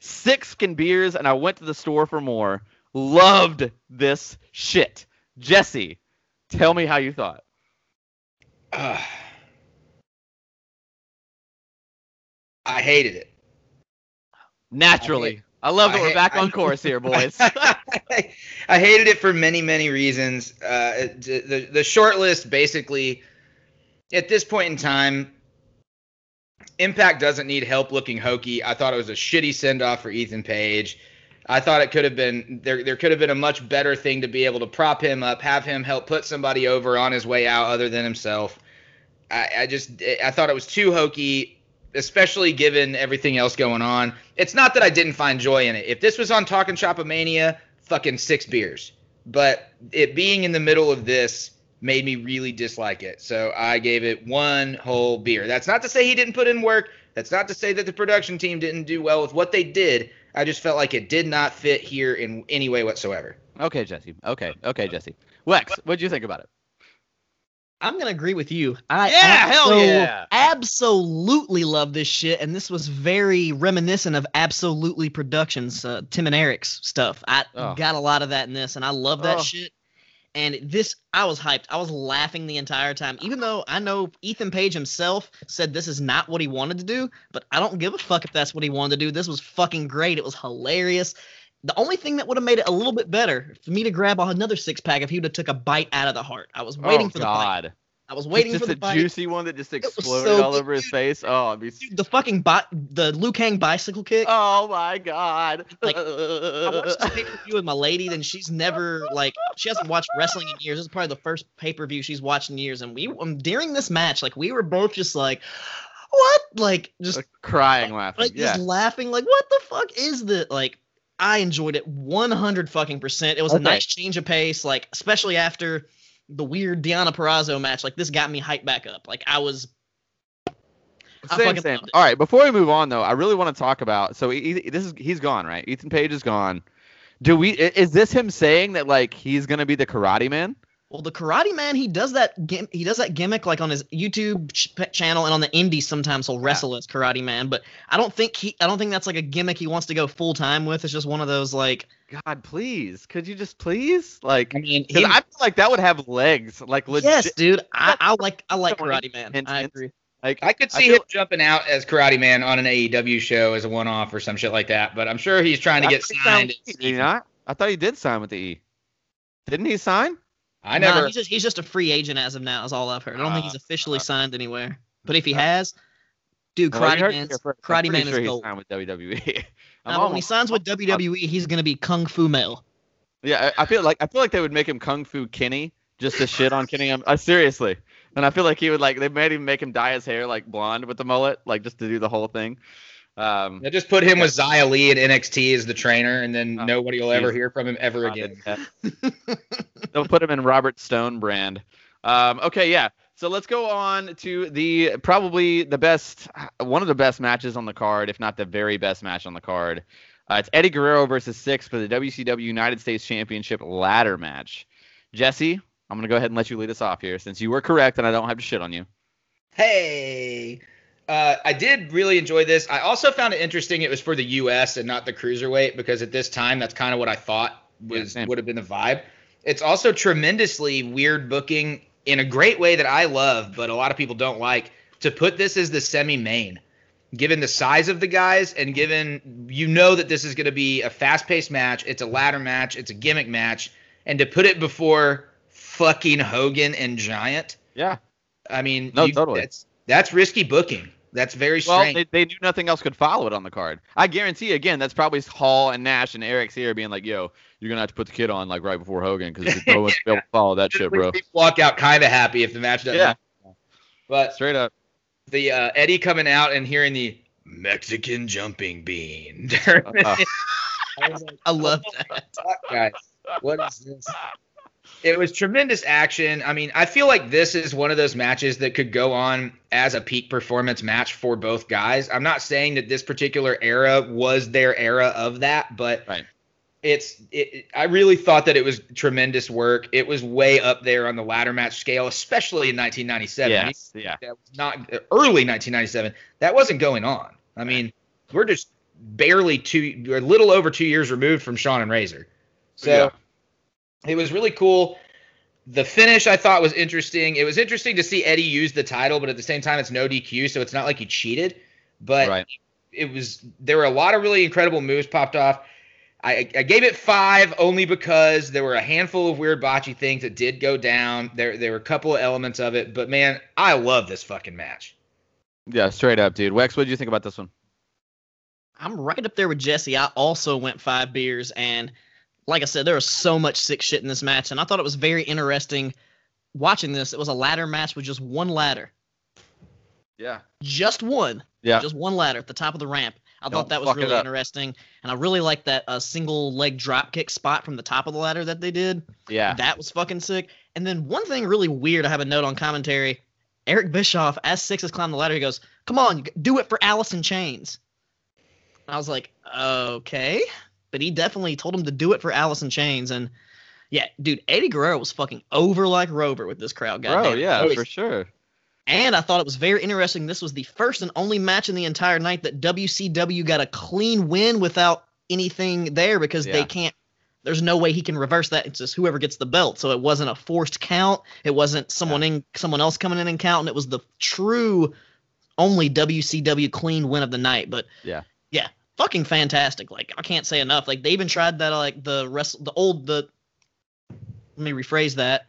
Six can beers, and I went to the store for more. Loved this shit. Jesse, tell me how you thought. Uh, I hated it. Naturally. I love that I we're back I- on course here, boys. I hated it for many, many reasons. Uh, the the short list basically, at this point in time, Impact doesn't need help looking hokey. I thought it was a shitty send off for Ethan Page. I thought it could have been there. There could have been a much better thing to be able to prop him up, have him help put somebody over on his way out other than himself. I, I just I thought it was too hokey, especially given everything else going on. It's not that I didn't find joy in it. If this was on Talking Shop Mania, fucking six beers. But it being in the middle of this made me really dislike it. So I gave it one whole beer. That's not to say he didn't put in work. That's not to say that the production team didn't do well with what they did. I just felt like it did not fit here in any way whatsoever. okay, Jesse. Okay, okay, Jesse. Wex, what'd you think about it? I'm gonna agree with you. I Yeah, hell yeah. absolutely love this shit, and this was very reminiscent of Abso Lutely Productions, uh, Tim and Eric's stuff. I Oh. got a lot of that in this, and I love that Oh. shit. And this, I was hyped. I was laughing the entire time, even though I know Ethan Page himself said this is not what he wanted to do. But I don't give a fuck if that's what he wanted to do. This was fucking great. It was hilarious. The only thing that would have made it a little bit better for me to grab another six pack if he would have took a bite out of the heart. I was waiting oh, for the bite. I was waiting just for the a juicy one that just exploded so all over his face. Oh, be. Dude, the fucking bi- the Liu Kang bicycle kick. Oh my God. Like, I watched this pay per view with my lady, and she's never like she hasn't watched wrestling in years. This is probably the first pay per view she's watched in years, and we um, during this match, like we were both just like, what? Like just crying laughing. like yeah. just laughing, like what the fuck is this? Like I enjoyed it 100 fucking percent. It was a nice change of pace, like especially after the weird Deonna Purrazzo match. Like this got me hyped back up. Like I was. I Same, same. All right, before we move on though, I really want to talk about. So he- this is he's gone, right? Ethan Page is gone. Do we? Is this him saying that like he's gonna be the Karate Man? Well, the Karate Man, he does that. He does that gimmick like on his YouTube ch- channel and on the Indies. Sometimes he'll wrestle as Karate Man, but I don't think he. I don't think that's like a gimmick he wants to go full time with. It's just one of those like. God, please, could you just please like? I mean, Because he, I feel like that would have legs, like legit. Yes, dude. I, I like. I like Karate Man. hint, I agree. Like I could see feel- him jumping out as Karate Man on an AEW show as a one-off or some shit like that. But I'm sure he's trying to I get thought he signed. Did he not? I thought he did sign with the E. Didn't he sign? I Nah, never. he's just he's just a free agent as of now. Is all I've heard. I don't think he's Uh, officially uh, signed anywhere. But if he has, dude, Well, Karate Man's here first. I'm Karate Man sure is gold. signed with WWE. Nah, but when he signs with WWE, he's gonna be Kung Fu Male. Yeah, I I feel like I feel like they would make him Kung Fu Kenny just to shit on Kenny. Uh, seriously, and I feel like he would like they made him make him dye his hair like blonde with the mullet, like just to do the whole thing. Um, They just put him with Xia Li at NXT as the trainer, and then Oh, nobody will ever hear from him ever again. that- They'll put him in Robert Stone brand. Um, okay, yeah. So let's go on to the probably the best, one of the best matches on the card, if not the very best match on the card. Uh, it's Eddie Guerrero versus Syxx for the WCW United States Championship ladder match. Jesse, I'm gonna go ahead and let you lead us off here, since you were correct and I don't have to shit on you. Hey, uh, I did really enjoy this. I also found it interesting. It was for the U.S. and not the cruiserweight because at this time, that's kind of what I thought was same. would have been the vibe. It's also tremendously weird booking in a great way that I love, but a lot of people don't like. To put this as the semi-main, given the size of the guys and given you know that this is going to be a fast-paced match, it's a ladder match, it's a gimmick match, and to put it before fucking Hogan and Giant. Yeah. I mean, No, you- totally. That's that's risky booking. That's very Well, they, they knew nothing else could follow it on the card. I guarantee, again, that's probably Hall and Nash and Eric's here being like, "Yo, you're gonna have to put the kid on like right before Hogan because no one's be able to follow that shit, bro." Walk out kind of happy if the match doesn't. Yeah. But Straight up. the uh, Eddie coming out and hearing the Mexican jumping bean. Uh, I like, I love "Oh, that. fuck, guys, what is this? It was tremendous action. I mean, I feel like this is one of those matches that could go on as a peak performance match for both guys. I'm not saying that this particular era was their era of that, but Right. it's it, I really thought that it was tremendous work. It was way up there on the ladder match scale, especially in 1997. yes. Yeah. That was not early 1997. That wasn't going on. I mean, we're just barely two, a little over two years removed from Shawn and Razor. So Yeah. It was really cool. The finish I thought was interesting. It was interesting to see Eddie use the title, but at the same time, it's no DQ, so it's not like he cheated. But Right. it was there were a lot of really incredible moves popped off. I, I gave it five only because there were a handful of weird botchy things that did go down. There there were a couple of elements of it, but man, I love this fucking match. Yeah. Straight up, dude. Wex, what did you think about this one? I'm right up there with Jesse. I also went five beers, and like I said, there was so much sick shit in this match, and I thought it was very interesting watching this. It was a ladder match with just one ladder, Yeah. just one, Yeah. just one ladder at the top of the ramp. I Don't thought that was really interesting, and I really liked that uh, single leg drop kick spot from the top of the ladder that they did. Yeah. That was fucking sick. And then one thing really weird, I have a note on commentary. Eric Bischoff, as Syxx is climbing the ladder, he goes, "Come on, do it for Alice in Chains." I was like, "Okay," but he definitely told him to do it for Alice in Chains, and Yeah, dude, Eddie Guerrero was fucking over like Rover with this crowd. Bro, Goddamn. Oh, yeah, Always- for sure. And I thought it was very interesting. This was the first and only match in the entire night that WCW got a clean win without anything there because Yeah. they can't. There's no way he can reverse that. It's just whoever gets the belt. So it wasn't a forced count. It wasn't someone in someone else coming in and counting. It was the true only WCW clean win of the night. But Yeah. Fucking fantastic. Like I can't say enough. Like they even tried that like the rest the old the. Let me rephrase that.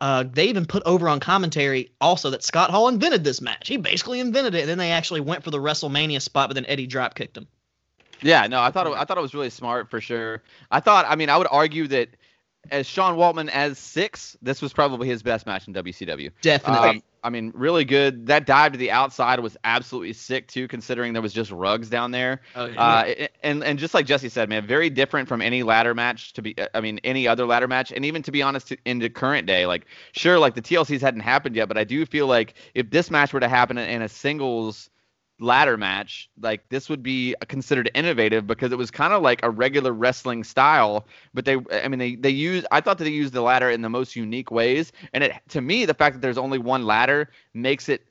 Uh, they even put over on commentary also that Scott Hall invented this match. He basically invented it, and then they actually went for the WrestleMania spot, but then Eddie drop kicked him. Yeah, no, I thought it, I thought it was really smart for sure. I thought, I mean, I would argue that as Sean Waltman as Syxx, this was probably his best match in WCW. Definitely. Um, I mean, really good. That dive to the outside was absolutely sick too, considering there was just rugs down there. Oh, Uh, and and just like Jesse said, man, very different from any ladder match to be. I mean, any other ladder match, and even to be honest, in the current day, like sure, like the TLCs hadn't happened yet, but I do feel like if this match were to happen in a singles ladder match, like this would be considered innovative because it was kind of like a regular wrestling style, but they, I mean, they they use. I thought that they used the ladder in the most unique ways, and it to me, the fact that there's only one ladder makes it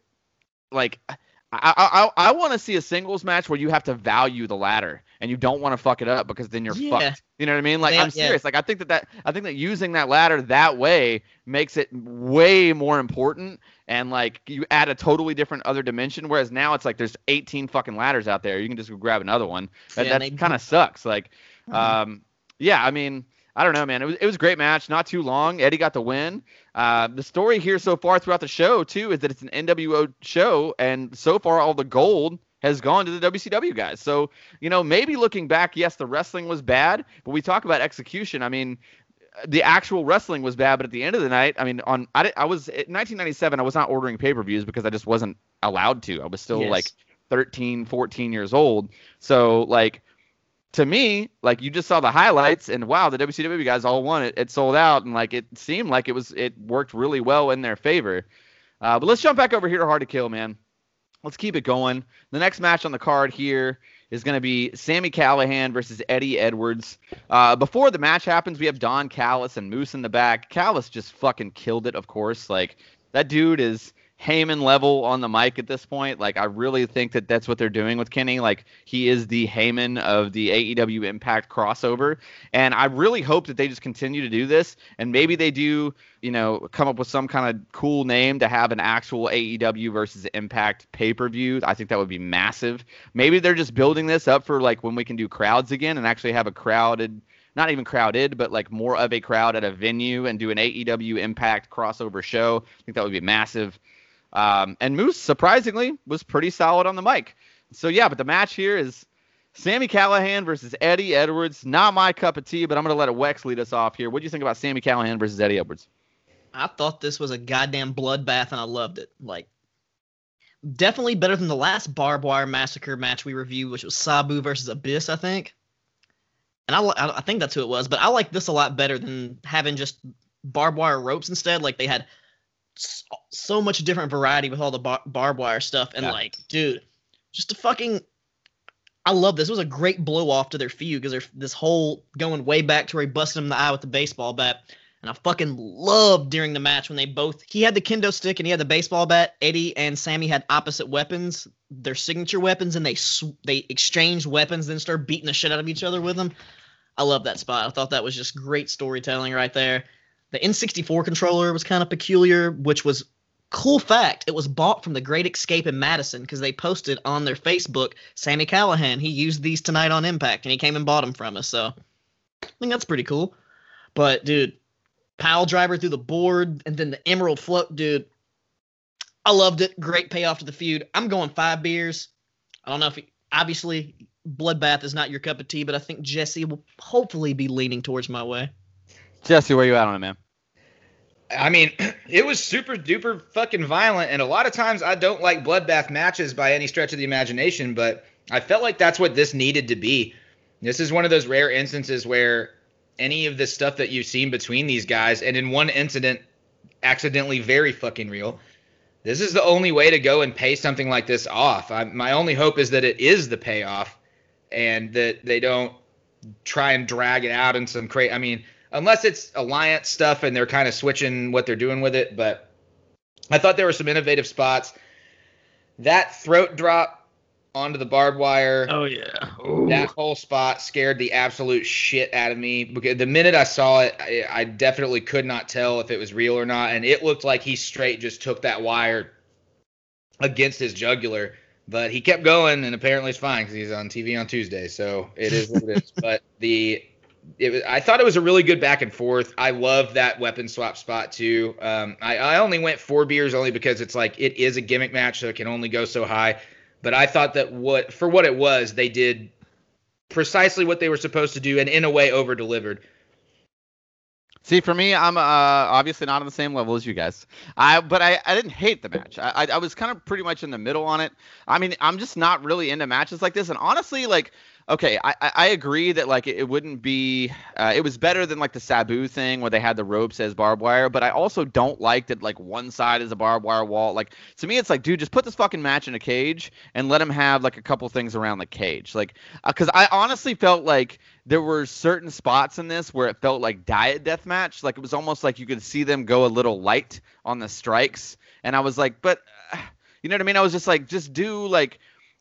like I I I, want to see a singles match where you have to value the ladder and you don't want to fuck it up because then you're Yeah. fucked. You know what I mean? Like Yeah, I'm yeah. serious. Like I think that that I think that using that ladder that way makes it way more important and like you add a totally different other dimension. Whereas now it's like there's 18 fucking ladders out there. You can just go grab another one. That Yeah, that kind of sucks. Like Mhm. um yeah, I mean. I don't know, man. It was it was a great match, not too long. Eddie got the win. Uh, the story here so far throughout the show too is that it's an NWO show, and so far all the gold has gone to the WCW guys. So you know, maybe looking back, yes, the wrestling was bad, but we talk about execution. I mean, the actual wrestling was bad, but at the end of the night, I mean, on I, I was in 1997, I was not ordering pay per views because I just wasn't allowed to. I was still Yes. like 13, 14 years old. So like to me, like you just saw the highlights and wow, the WCW guys all won it. It sold out and like it seemed like it was it worked really well in their favor. Uh, but let's jump back over here to Hard to Kill, man. Let's keep it going. The next match on the card here is going to be Sami Callihan versus Eddie Edwards. Uh, before the match happens, we have Don Callis and Moose in the back. Callis just fucking killed it, of course. Like that dude is Heyman level on the mic at this point. Like I really think that that's what they're doing with Kenny. Like he is the Heyman of the AEW Impact crossover, and I really hope that they just continue to do this. And maybe they do, you know, come up with some kind of cool name to have an actual AEW versus Impact pay per view. I think that would be massive. Maybe they're just building this up for like when we can do crowds again and actually have a crowded not even crowded, but like more of a crowd at a venue and do an AEW Impact crossover show. I think that would be massive. Um, and Moose surprisingly was pretty solid on the mic. So yeah, but the match here is Sami Callihan versus Eddie Edwards. Not my cup of tea, but I'm gonna let a Wex lead us off here. What do you think about Sami Callihan versus Eddie Edwards? I thought this was a goddamn bloodbath, and I loved it. Like, definitely better than the last barbed wire massacre match we reviewed, which was Sabu versus Abyss, I think. And I I think that's who it was, but I like this a lot better than having just barbed wire ropes instead. Like they had so, much different variety with all the bar- barbed wire stuff, and Yeah. like, dude, just a fucking. I love this. It was a great blow off to their feud because there's this whole going way back to where he busted him in the eye with the baseball bat. And I fucking loved during the match when they both he had the kendo stick and he had the baseball bat. Eddie and Sammy had opposite weapons, their signature weapons, and they sw- they exchanged weapons, then started beating the shit out of each other with them. I love that spot. I thought that was just great storytelling right there. The N64 controller was kind of peculiar, which was cool fact. It was bought from the Great Escape in Madison because they posted on their Facebook, Sami Callihan, he used these tonight on Impact, and he came and bought them from us. So I think that's pretty cool. But dude, pile driver through the board and then the emerald float, dude. I loved it. Great payoff to the feud. I'm going five beers. I don't know if obviously bloodbath is not your cup of tea, but I think Jesse will hopefully be leaning towards my way. Jesse, where you at on it, man? I mean, it was super duper fucking violent, and a lot of times I don't like bloodbath matches by any stretch of the imagination, but I felt like that's what this needed to be. This is one of those rare instances where any of the stuff that you've seen between these guys, and in one incident, accidentally very fucking real. This is the only way to go and pay something like this off. I, my only hope is that it is the payoff, and that they don't try and drag it out in some crazy. I mean, unless it's alliance stuff and they're kind of switching what they're doing with it. But I thought there were some innovative spots. That throat drop onto the barbed wire. Oh yeah. That whole spot scared the absolute shit out of me because the minute I saw it, I, I definitely could not tell if it was real or not, and it looked like he straight just took that wire against his jugular. But he kept going, and apparently it's fine because he's on TV on Tuesday, so it is what it is. But the it I thought it was a really good back and forth. I love that weapon swap spot too. Um, I, I only went four beers only because it's like it is a gimmick match, so it can only go so high. But I thought that what for what it was, they did precisely what they were supposed to do, and in a way over delivered. See, for me, I'm uh, obviously not on the same level as you guys. I, but I, I didn't hate the match. I, I, I was kind of pretty much in the middle on it. I mean, I'm just not really into matches like this. And honestly, like, okay, I, I agree that like it, wouldn't be. Uh, it was better than like the Sabu thing where they had the ropes as barbed wire. But I also don't like that like one side is a barbed wire wall. Like to me, it's like, dude, just put this fucking match in a cage and let him have like a couple things around the cage. Like, because uh, I honestly felt like there were certain spots in this where it felt like diet death match. Like it was almost like you could see them go a little light on the strikes, and I was like, but. Uh, you know what I mean? I was just like, just do like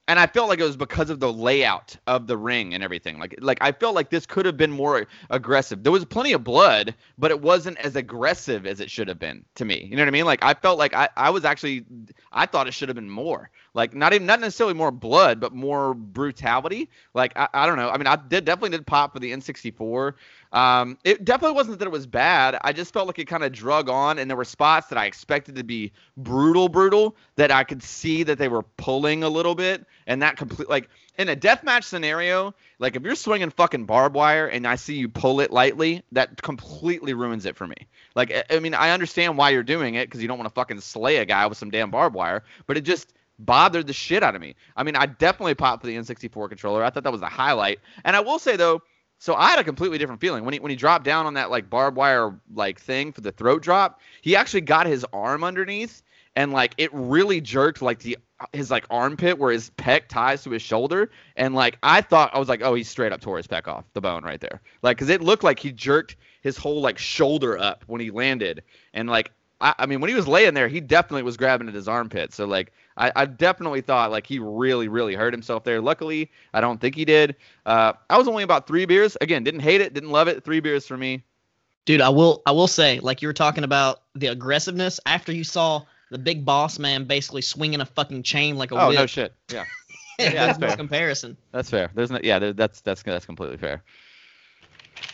and I felt like it was because of the layout of the ring and everything. Like like I felt like this could have been more aggressive. There was plenty of blood, but it wasn't as aggressive as it should have been to me. You know what I mean? Like I felt like I, I was actually I thought it should have been more. Like not even not necessarily more blood, but more brutality. Like I, I don't know. I mean I did definitely did pop for the N64. Um, it definitely wasn't that it was bad. I just felt like it kind of drug on, and there were spots that I expected to be brutal, brutal that I could see that they were pulling a little bit, and that complete like in a deathmatch scenario, like if you're swinging fucking barbed wire and I see you pull it lightly, that completely ruins it for me. Like I mean, I understand why you're doing it because you don't want to fucking slay a guy with some damn barbed wire, but it just bothered the shit out of me. I mean, I definitely popped for the N64 controller. I thought that was the highlight, and I will say though so I had a completely different feeling when he when he dropped down on that like barbed wire like thing for the throat drop. He actually got his arm underneath and like it really jerked like the his like armpit where his pec ties to his shoulder and like I thought I was like oh he straight up tore his pec off the bone right there like because it looked like he jerked his whole like shoulder up when he landed and like I, I mean when he was laying there he definitely was grabbing at his armpit so like I, I, definitely thought like he really, really hurt himself there. Luckily, I don't think he did. Uh, I was only about three beers. Again, didn't hate it, didn't love it. Three beers for me. Dude, I will, I will say, like you were talking about the aggressiveness after you saw the big boss man basically swinging a fucking chain like a oh whip. no shit, yeah, yeah, that's fair. Comparison. That's fair. There's no, yeah, that's that's that's completely fair.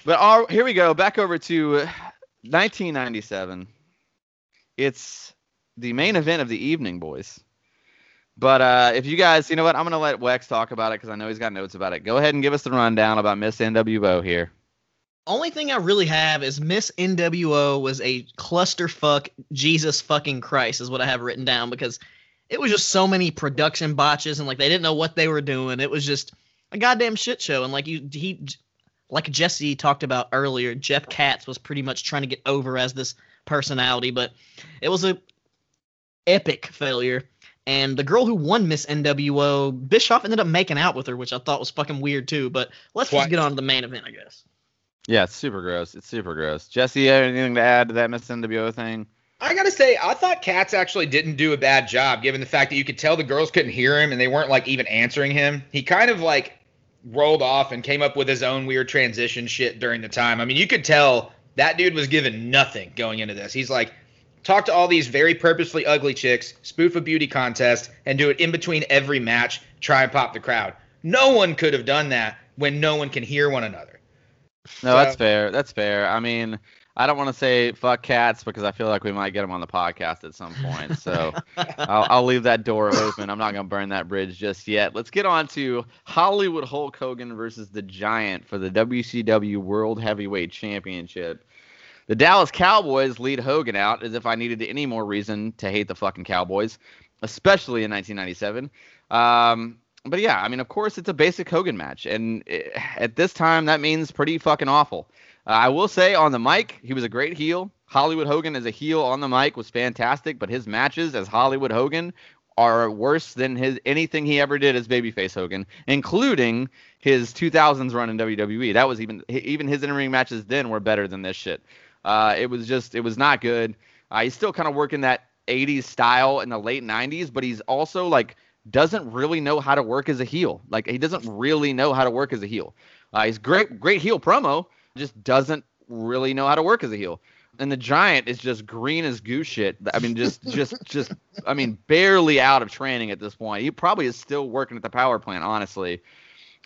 But our, here we go, back over to 1997. It's the main event of the evening, boys. But uh, if you guys, you know what, I'm gonna let Wex talk about it because I know he's got notes about it. Go ahead and give us the rundown about Miss NWO here. Only thing I really have is Miss NWO was a clusterfuck. Jesus fucking Christ is what I have written down because it was just so many production botches and like they didn't know what they were doing. It was just a goddamn shit show. And like you, he, like Jesse talked about earlier, Jeff Katz was pretty much trying to get over as this personality, but it was a epic failure. And the girl who won Miss NWO, Bischoff ended up making out with her, which I thought was fucking weird too. But let's Twice. just get on to the main event, I guess. Yeah, it's super gross. It's super gross. Jesse, anything to add to that Miss NWO thing? I gotta say, I thought Katz actually didn't do a bad job, given the fact that you could tell the girls couldn't hear him and they weren't like even answering him. He kind of like rolled off and came up with his own weird transition shit during the time. I mean, you could tell that dude was given nothing going into this. He's like, talk to all these very purposefully ugly chicks, spoof a beauty contest, and do it in between every match, try and pop the crowd. No one could have done that when no one can hear one another. No, so, that's fair. That's fair. I mean, I don't want to say fuck Katz because I feel like we might get them on the podcast at some point. So I'll, I'll, leave that door open. I'm not going to burn that bridge just yet. Let's get on to Hollywood Hulk Hogan versus the Giant for the WCW World Heavyweight Championship. The Dallas Cowboys lead Hogan out as if I needed any more reason to hate the fucking Cowboys, especially in 1997. Um, but yeah, I mean, of course, it's a basic Hogan match, and it, at this time, that means pretty fucking awful. Uh, I will say on the mic, he was a great heel. Hollywood Hogan as a heel on the mic was fantastic, but his matches as Hollywood Hogan are worse than his anything he ever did as babyface Hogan, including his 2000s run in WWE. That was even even his in-ring matches then were better than this shit. Uh, it was just it was not good. Uh, he's still kind of working that 80s style in the late 90s, but he's also like doesn't really know how to work as a heel. Like he doesn't really know how to work as a heel. Uh, he's great, great heel promo, just doesn't really know how to work as a heel. And the giant is just green as goose shit. I mean, just, just, just, I mean, barely out of training at this point. He probably is still working at the power plant, honestly.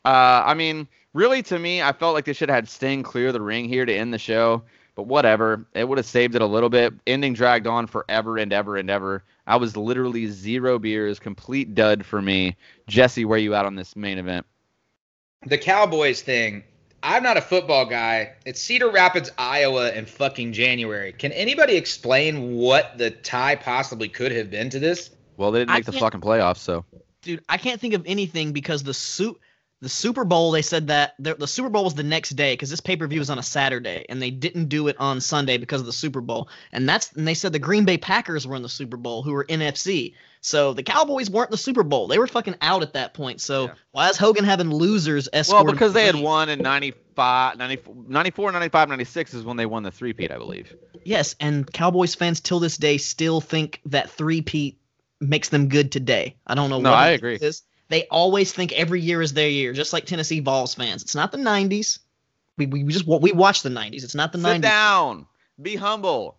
Uh, I mean, really, to me, I felt like they should have had Sting clear the ring here to end the show but whatever. It would have saved it a little bit. Ending dragged on forever and ever and ever. I was literally zero beers, complete dud for me. Jesse, where you at on this main event? The Cowboys thing. I'm not a football guy. It's Cedar Rapids, Iowa in fucking January. Can anybody explain what the tie possibly could have been to this? Well, they didn't make the fucking playoffs, so. Dude, I can't think of anything because the suit the Super Bowl, they said that the, the Super Bowl was the next day because this pay per view was on a Saturday, and they didn't do it on Sunday because of the Super Bowl. And that's and they said the Green Bay Packers were in the Super Bowl, who were NFC. So the Cowboys weren't the Super Bowl; they were fucking out at that point. So yeah. why is Hogan having losers escort? Well, because they had won in 95, 94, 94, 95, 96 is when they won the three-peat, I believe. Yes, and Cowboys fans till this day still think that three-peat makes them good today. I don't know. No, I agree. Is they always think every year is their year, just like Tennessee Vols fans. It's not the 90s. We, we just we watch the 90s. It's not the Sit 90s. Sit down. Be humble.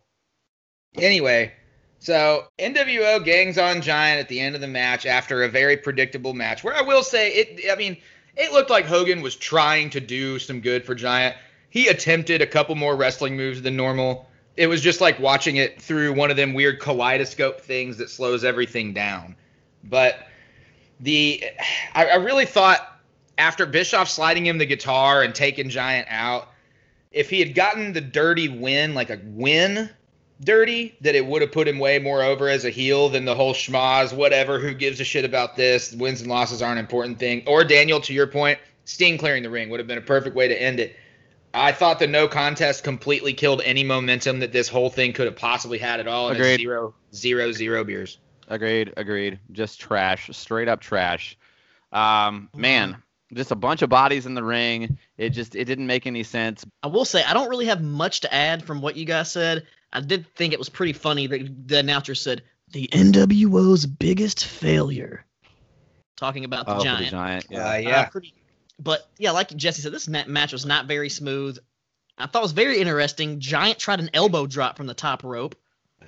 Anyway, so NWO gangs on Giant at the end of the match after a very predictable match. Where I will say it, I mean, it looked like Hogan was trying to do some good for Giant. He attempted a couple more wrestling moves than normal. It was just like watching it through one of them weird kaleidoscope things that slows everything down. But the I, I really thought after Bischoff sliding him the guitar and taking Giant out, if he had gotten the dirty win, like a win dirty, that it would have put him way more over as a heel than the whole schmaz, whatever, who gives a shit about this? Wins and losses aren't an important thing. Or Daniel, to your point, Sting clearing the ring would have been a perfect way to end it. I thought the no contest completely killed any momentum that this whole thing could have possibly had at all. And Agreed. zero, zero, zero beers. Agreed. Agreed. Just trash. Straight up trash. Um, man, just a bunch of bodies in the ring. It just it didn't make any sense. I will say I don't really have much to add from what you guys said. I did think it was pretty funny that the announcer said the NWO's biggest failure. Talking about the oh, giant. The giant. Yeah. Uh, yeah. Uh, pretty, but yeah, like Jesse said, this match was not very smooth. I thought it was very interesting. Giant tried an elbow drop from the top rope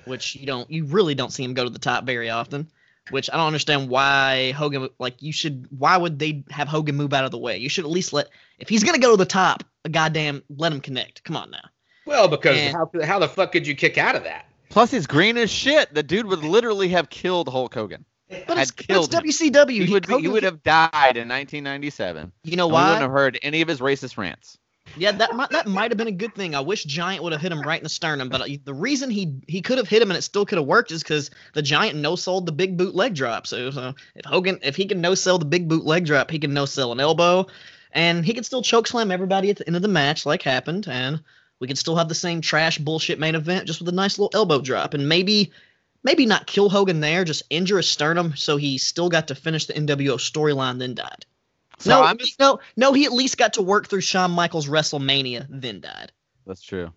which you don't you really don't see him go to the top very often. Which I don't understand why Hogan like you should why would they have Hogan move out of the way? You should at least let if he's gonna go to the top, a goddamn let him connect. Come on now. Well, because and, how how the fuck could you kick out of that? Plus, he's green as shit. The dude would literally have killed Hulk Hogan. But it's, killed it's WCW. He, he would, he would have died in 1997. You know why? We wouldn't have heard any of his racist rants. Yeah, that might, that might have been a good thing. I wish Giant would have hit him right in the sternum, but the reason he he could have hit him and it still could have worked is because the Giant no sold the big boot leg drop. So, so if Hogan if he can no sell the big boot leg drop, he can no sell an elbow, and he can still choke slam everybody at the end of the match like happened, and we can still have the same trash bullshit main event just with a nice little elbow drop, and maybe maybe not kill Hogan there, just injure his sternum so he still got to finish the NWO storyline, then died. So no, I'm just, no, no. He at least got to work through Shawn Michaels WrestleMania, then died. That's true.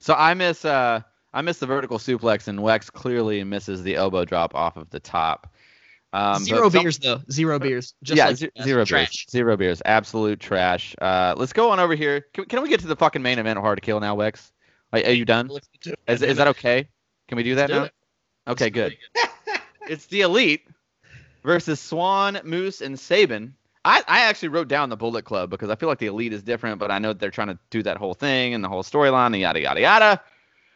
So I miss uh I miss the vertical suplex, and Wex clearly misses the elbow drop off of the top. Um, zero beers though. Zero beers. Just yeah, like z- zero trash. beers. Zero beers. Absolute trash. Uh, let's go on over here. Can, can we get to the fucking main event of Hard to Kill now, Wex? Are, are you done? Is, is that okay? Can we do that now? Okay, good. it's the Elite versus Swann, Moose, and Sabin I, I actually wrote down the Bullet Club because I feel like the Elite is different, but I know they're trying to do that whole thing and the whole storyline and yada yada yada.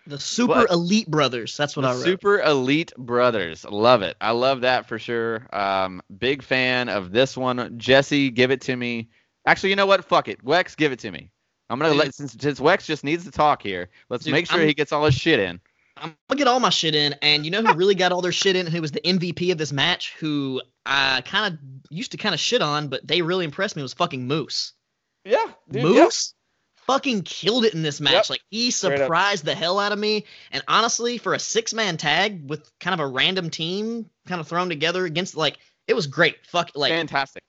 The Super Elite Brothers. That's what I wrote. Super Elite Brothers. Love it. I love that for sure. Um, big fan of this one. Jesse, give it to me. Actually, you know what? Fuck it. Wex, give it to me. I'm gonna let since, since Wex just needs to talk here. Let's Dude, make sure I'm, he gets all his shit in. I'm gonna get all my shit in, and you know who really got all their shit in, who was the MVP of this match, who I kind of used to kind of shit on, but they really impressed me was fucking Moose. Yeah, dude, Moose. Fucking killed it in this match. Yep. Like he surprised the hell out of me. And honestly, for a six man tag with kind of a random team, kind of thrown together against like it was great. Fuck like Fantastic.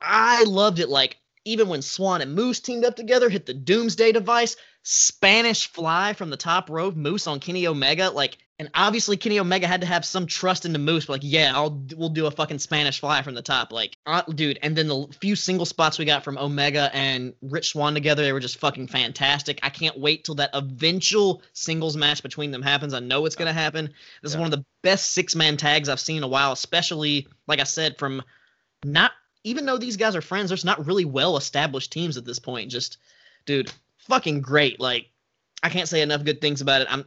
I loved it. Like even when Swann and Moose teamed up together, hit the Doomsday device, Spanish fly from the top rope, Moose on Kenny Omega, like, and obviously Kenny Omega had to have some trust into Moose, but like, yeah, I'll we'll do a fucking Spanish fly from the top, like, uh, dude. And then the few single spots we got from Omega and Rich Swann together, they were just fucking fantastic. I can't wait till that eventual singles match between them happens. I know it's gonna happen. This is one of the best six man tags I've seen in a while, especially like I said from not even though these guys are friends, there's not really well established teams at this point. Just, dude, fucking great. Like, I can't say enough good things about it. I'm.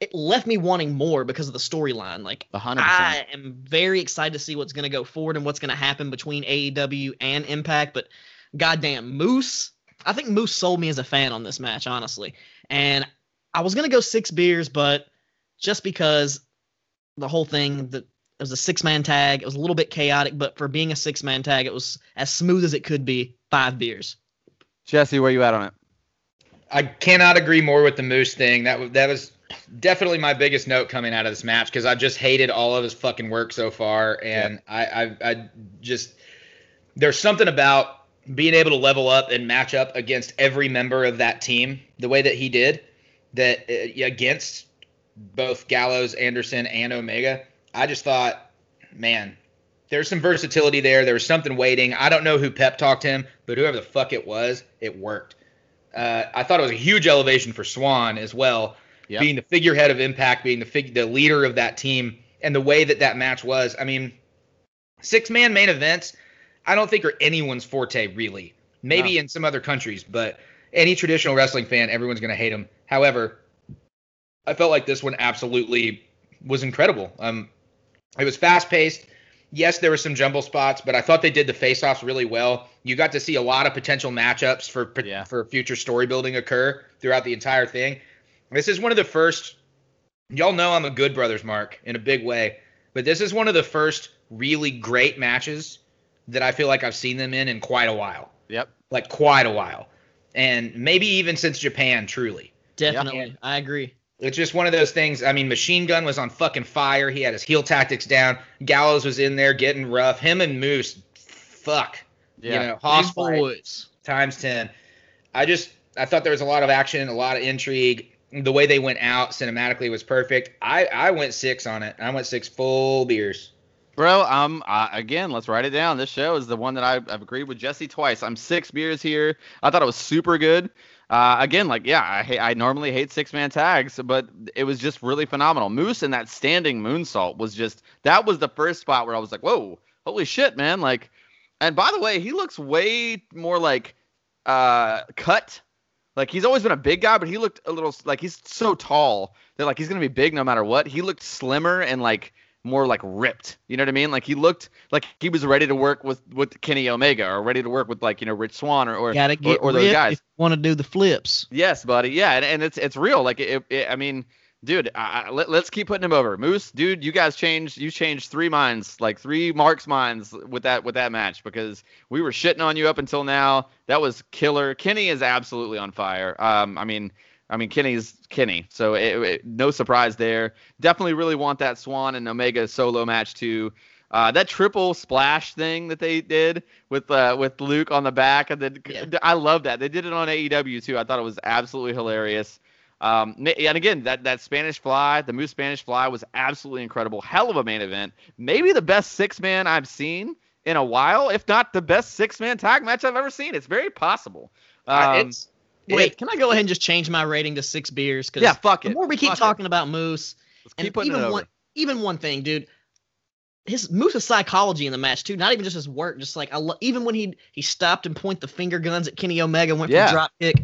It left me wanting more because of the storyline. Like, hundred percent. I am very excited to see what's going to go forward and what's going to happen between AEW and Impact. But goddamn, Moose, I think Moose sold me as a fan on this match, honestly. And I was going to go six beers, but just because the whole thing that it was a six man tag, it was a little bit chaotic, but for being a six man tag, it was as smooth as it could be. Five beers. Jesse, where you at on it? I cannot agree more with the Moose thing. That was that was definitely my biggest note coming out of this match because I just hated all of his fucking work so far, and I, I I just there's something about being able to level up and match up against every member of that team the way that he did that uh, against both Gallows, Anderson, and Omega. I just thought, man, there's some versatility there. There was something waiting. I don't know who pep talked him, but whoever the fuck it was, it worked. Uh, I thought it was a huge elevation for Swann as well, Yep. being the figurehead of Impact, being the fig- the leader of that team, and the way that that match was. I mean, six man main events, I don't think are anyone's forte really. Maybe No. in some other countries, but any traditional wrestling fan, everyone's gonna hate them. However, I felt like this one absolutely was incredible. Um, it was fast paced. Yes, there were some jumble spots, but I thought they did the face offs really well. You got to see a lot of potential matchups for Yeah. for future story building occur throughout the entire thing. This is one of the first. Y'all know I'm a Good Brothers mark in a big way, but this is one of the first really great matches that I feel like I've seen them in in quite a while, Yep. like quite a while, and maybe even since Japan. Truly, Definitely. I agree. It's just one of those things. I mean, Machine Gun was on fucking fire. He had his heel tactics down. Gallows was in there getting rough. Him and Moose, fuck, Yeah. you know, Hoss These boys. times 10. I just I thought there was a lot of action, a lot of intrigue. The way they went out cinematically was perfect. I I went 6 on it. I went 6 full beers. Bro, um, uh, again, let's write it down. This show is the one that I've, I've agreed with Jesse twice. I'm six beers here. I thought it was super good. Uh, again, like, yeah, I I normally hate six man tags, but it was just really phenomenal. Moose and that standing moonsault was just that was the first spot where I was like, whoa, holy shit, man! Like, and by the way, he looks way more like uh cut. Like he's always been a big guy, but he looked a little like he's so tall that like he's gonna be big no matter what. He looked slimmer and like more like ripped. You know what I mean? Like he looked like he was ready to work with with Kenny Omega or ready to work with like you know Rich Swann or or, Gotta or, get or those guys. want to do the flips. Yes, buddy. Yeah, and, and it's it's real. Like it, it I mean, dude, I, I- let, let's keep putting him over. Moose, dude, you guys changed. You changed three minds, like three Mark's minds with that with that match because we were shitting on you up until now. That was killer. Kenny is absolutely on fire. Um, I mean. I mean, Kenny's Kenny, so it, it- no surprise there. Definitely really want that Swann and Omega solo match too. Uh, that triple splash thing that they did with uh, with Luke on the back, and then Yeah. I love that they did it on AEW too. I thought it was absolutely hilarious. Um, and again, that that Spanish Fly, the Moose Spanish Fly, was absolutely incredible. Hell of a main event. Maybe the best six man I've seen in a while, if not the best six man tag match I've ever seen. It's very possible. I- Um, it's Wait, it- can I go ahead and just change my rating to six beers? Because yeah, fuck it. the more we keep Fuck it. talking about Moose, Let's and keep putting even it one, even one thing, dude. His Moose's psychology in the match too, not even just his work, just like I lo- even when he he stopped and point the finger guns at Kenny Omega, went Yeah. for drop kick,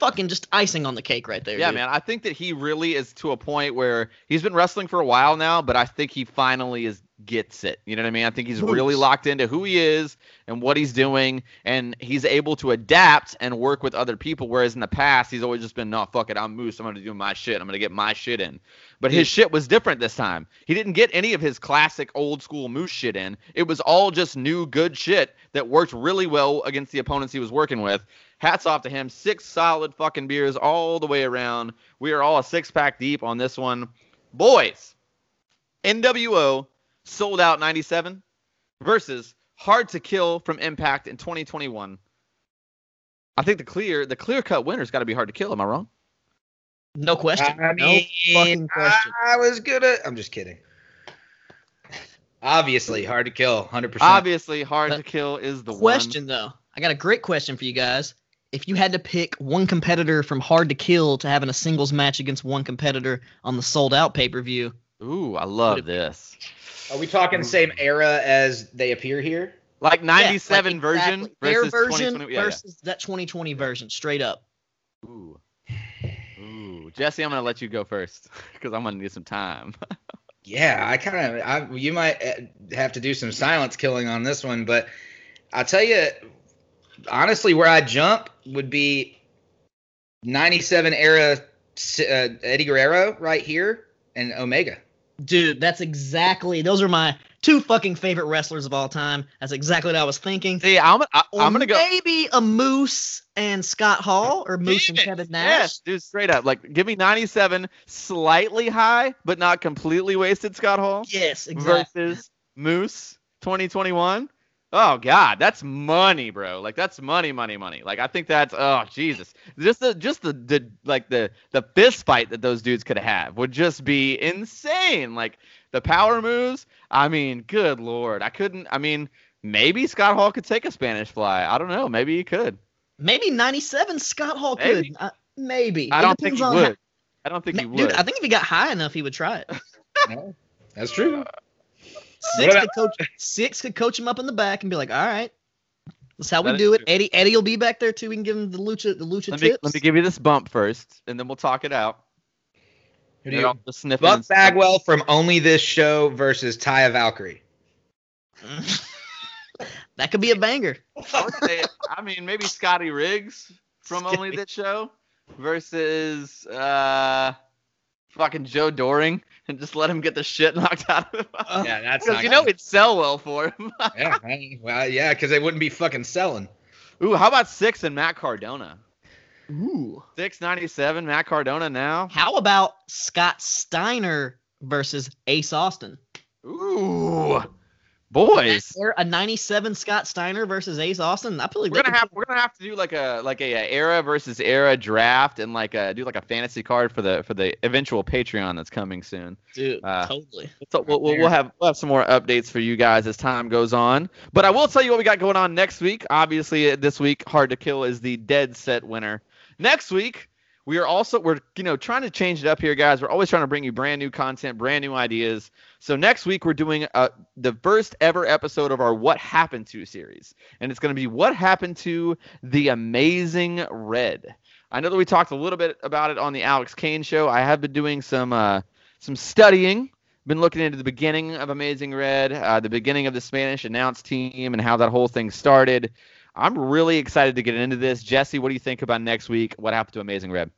fucking just icing on the cake right there. Yeah, dude. man. I think that he really is to a point where he's been wrestling for a while now, but I think he finally is gets it. You know what I mean? I think he's really locked into who he is and what he's doing, and he's able to adapt and work with other people. Whereas in the past, he's always just been, no, fuck it, I'm Moose. I'm gonna do my shit. I'm gonna get my shit in. But his shit was different this time. He didn't get any of his classic old school Moose shit in. It was all just new good shit that worked really well against the opponents he was working with. Hats off to him. Six solid fucking beers all the way around. We are all a six pack deep on this one. Boys, NWO sold out 97 versus hard to kill from Impact in 2021. I think the clear the clear cut winner's got to be hard to kill. Am I wrong? No question. I mean, no fucking question. I was gonna. I'm just kidding. Obviously, hard to kill, hundred percent. Obviously, hard But to kill is the question though. I got a great question for you guys. If you had to pick one competitor from hard to kill to have in a singles match against one competitor on the sold out pay per view. Ooh, I love Would it be- this. Are we talking same era as they appear here? Like Yeah, like 97 version exactly. their versus version 2020. Yeah, yeah. versus that 2020 version, straight up. Ooh. Ooh. Jesse, I'm gonna let you go first because I'm gonna need some time. Yeah, I kind of. I you might uh, have to do some silence killing on this one, but I'll tell you, honestly, where I jump would be '97 era uh, Eddie Guerrero right here and Omega. Dude, that's exactly those are my two fucking favorite wrestlers of all time. That's exactly what I was thinking. See, I'm I, I'm gonna go. maybe a Moose and Scott Hall or Moose and Kevin Nash. Yes, dude, straight up. Like, give me 97, slightly high, but not completely wasted. Scott Hall Yes, exactly. versus Moose 2021. Oh God, that's money, bro. Like that's money, money, money. Like I think that's oh Jesus. Just the just the, the like the the fist fight that those dudes could have would just be insane. Like the power moves. I mean, good lord. I couldn't. I mean, maybe Scott Hall could take a Spanish fly. I don't know. Maybe he could. Maybe 97 Scott Hall Maybe. could. Uh, maybe. I don't think he would. how- I don't think he would. Dude, I think if he got high enough, he would try it. No, that's true. Syxx could coach. Syxx could coach him up in the back and be like, "All right, that's how we That is do it." true. Eddie, Eddie will be back there too. We can give him the lucha, the lucha let me tips. let me give you this bump first, and then we'll talk it out. Who do you- all Buff. Bagwell from Only This Show versus Taya Valkyrie. that could be a banger. I say, I mean, maybe Scotty Riggs from Only This Show versus uh, fucking Joe Doering, and just let him get the shit knocked out of him. Yeah, that's Because not you know it'd sell well for him. yeah, I- well, yeah, because they wouldn't be fucking selling. Ooh, how about Syxx and Matt Cardona? Ooh. Syxx ninety seven, Matt Cardona now. How about Scott Steiner versus Ace Austin? Ooh, boys. A 97 Scott Steiner versus Ace Austin? I believe We're gonna have we're gonna have to do like a like a, a era versus era draft and like a do like a fantasy card for the for the eventual Patreon that's coming soon. Dude, Uh, totally. So we'll, we'll, we'll have we'll have some more updates for you guys as time goes on. But I will tell you what we got going on next week. Obviously, this week, Hard to Kill is the dead set winner. Next week, we are also we're you know trying to change it up here, guys. We're always trying to bring you brand new content, brand new ideas. So next week we're doing uh, the first ever episode of our What Happened to series, and it's going to be What Happened to the Amazing Red. I know that we talked a little bit about it on the Alex Kane show. I have been doing some uh, some studying been looking into the beginning of Amazing Red, uh, the beginning of the Spanish announce team, and how that whole thing started. I'm really excited to get into this. Jesse, what do you think about next week? What happened to Amazing Red?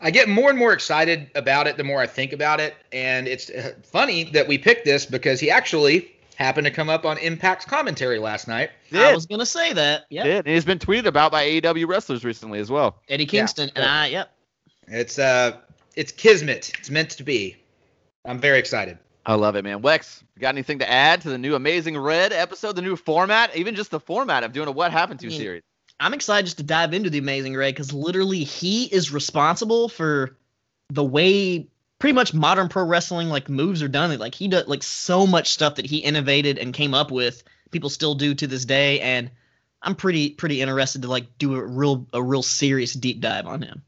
I get more and more excited about it the more I think about it, and it's uh, funny that we picked this because he actually happened to come up on Impact's commentary last night. I was gonna say that. Yeah. Did. And he's been tweeted about by AEW wrestlers recently as well. Eddie Kingston and I. Yep. It's uh, it's kismet. It's meant to be. I'm very excited. I love it, man. Wex, got anything to add to the new Amazing Red episode, the new format, even just the format of doing a What Happened to I mean, series? I'm excited just to dive into the Amazing Red because literally he is responsible for the way pretty much modern pro wrestling like moves are done. Like he does like so much stuff that he innovated and came up with. People still do to this day, and I'm pretty pretty interested to like do a real a real serious deep dive on him.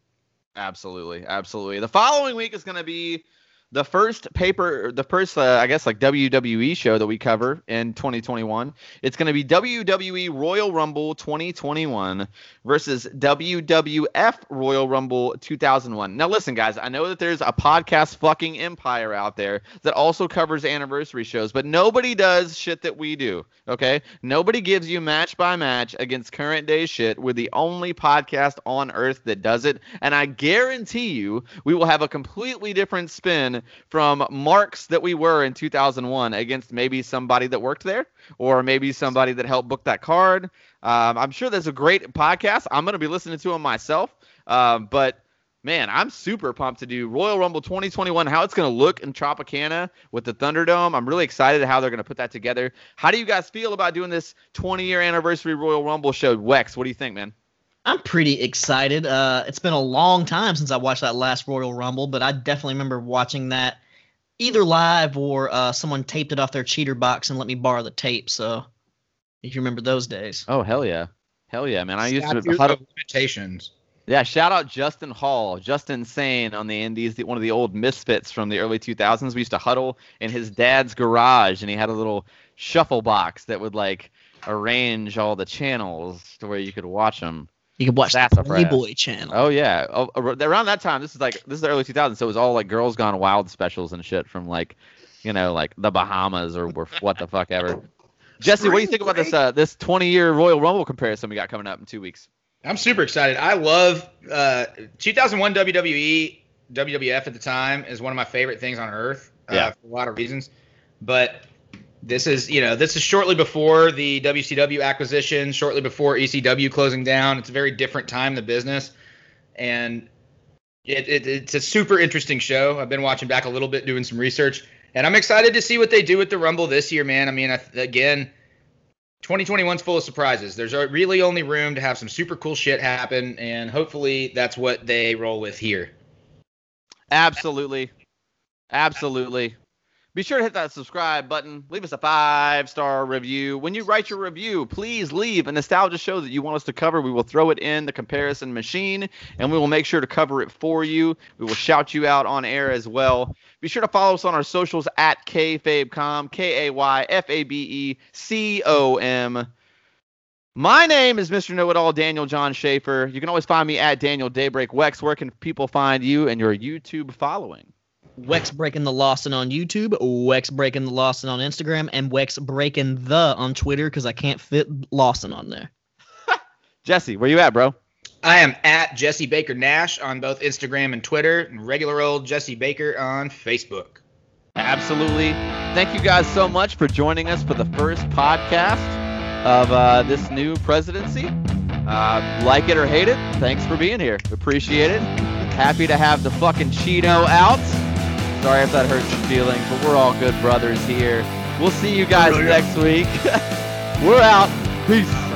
Absolutely, absolutely. The following week is going to be the first paper, the first, uh, I guess, like WWE show that we cover in 2021. It's going to be WWE Royal Rumble 2021 versus WWF Royal Rumble 2001. Now, listen, guys, I know that there's a podcast fucking empire out there that also covers anniversary shows, but nobody does shit that we do. Okay, nobody gives you match by match against current day shit. We're the only podcast on earth that does it, and I guarantee you, we will have a completely different spin from marks that we were in 2001 against maybe somebody that worked there or maybe somebody that helped book that card. Um, I'm sure there's a great podcast. I'm going to be listening to them myself. Um, but man, I'm super pumped to do Royal Rumble 2021. How it's going to look in Tropicana with the Thunderdome. I'm really excited how they're going to put that together. How do you guys feel about doing this 20 year anniversary Royal Rumble show? Wex, what do you think, man? I'm pretty excited. Uh, it's been a long time since I watched that last Royal Rumble, but I definitely remember watching that either live or uh, someone taped it off their cheater box and let me borrow the tape. So if you remember those days. Oh hell yeah, hell yeah, man! I used to Statute of limitations. Yeah, shout out Justin Hall, Justin Sane on the Indies, the, one of the old misfits from the early 2000s. We used to huddle in his dad's garage, and he had a little shuffle box that would like arrange all the channels to where you could watch them. You could watch that the Sassafras. Playboy channel. Oh yeah, oh, around that time, this is like this is the early 2000s, so it was all like Girls Gone Wild specials and shit from like, you know, like the Bahamas or, or what the fuck ever. Jesse, what do you think about this uh, this 20 year Royal Rumble comparison we got coming up in two weeks? I'm super excited. I love uh, 2001 WWE, WWF at the time is one of my favorite things on earth uh, Yeah. for a lot of reasons. But this is, you know, this is shortly before the WCW acquisition, shortly before ECW closing down. It's a very different time in the business, and it, it, it's a super interesting show. I've been watching back a little bit, doing some research, and I'm excited to see what they do with the Rumble this year, man. I mean, I, again. 2021's full of surprises. There's really only room to have some super cool shit happen, and hopefully that's what they roll with here. Absolutely. Absolutely. Be sure to hit that subscribe button. Leave us a five star review. When you write your review, please leave a nostalgia show that you want us to cover. We will throw it in the comparison machine and we will make sure to cover it for you. We will shout you out on air as well. Be sure to follow us on our socials at KayfabeCom, K A Y F A B E C O M. My name is Mr. Know It All, Daniel John Schaefer. You can always find me at Daniel Daybreak Wex. Where can people find you and your YouTube following? Wex Breaking the Lawson on YouTube, Wex Breaking the Lawson on Instagram, and Wex Breaking the on Twitter because I can't fit Lawson on there. Jesse, where you at, bro? I am at Jesse Baker Nash on both Instagram and Twitter, and regular old Jesse Baker on Facebook. Absolutely. Thank you guys so much for joining us for the first podcast of uh, this new presidency. Uh, like it or hate it, thanks for being here. Appreciate it. Happy to have the fucking Cheeto out. Sorry if that hurts your feelings, but we're all good brothers here. We'll see you guys next week. we're out. Peace.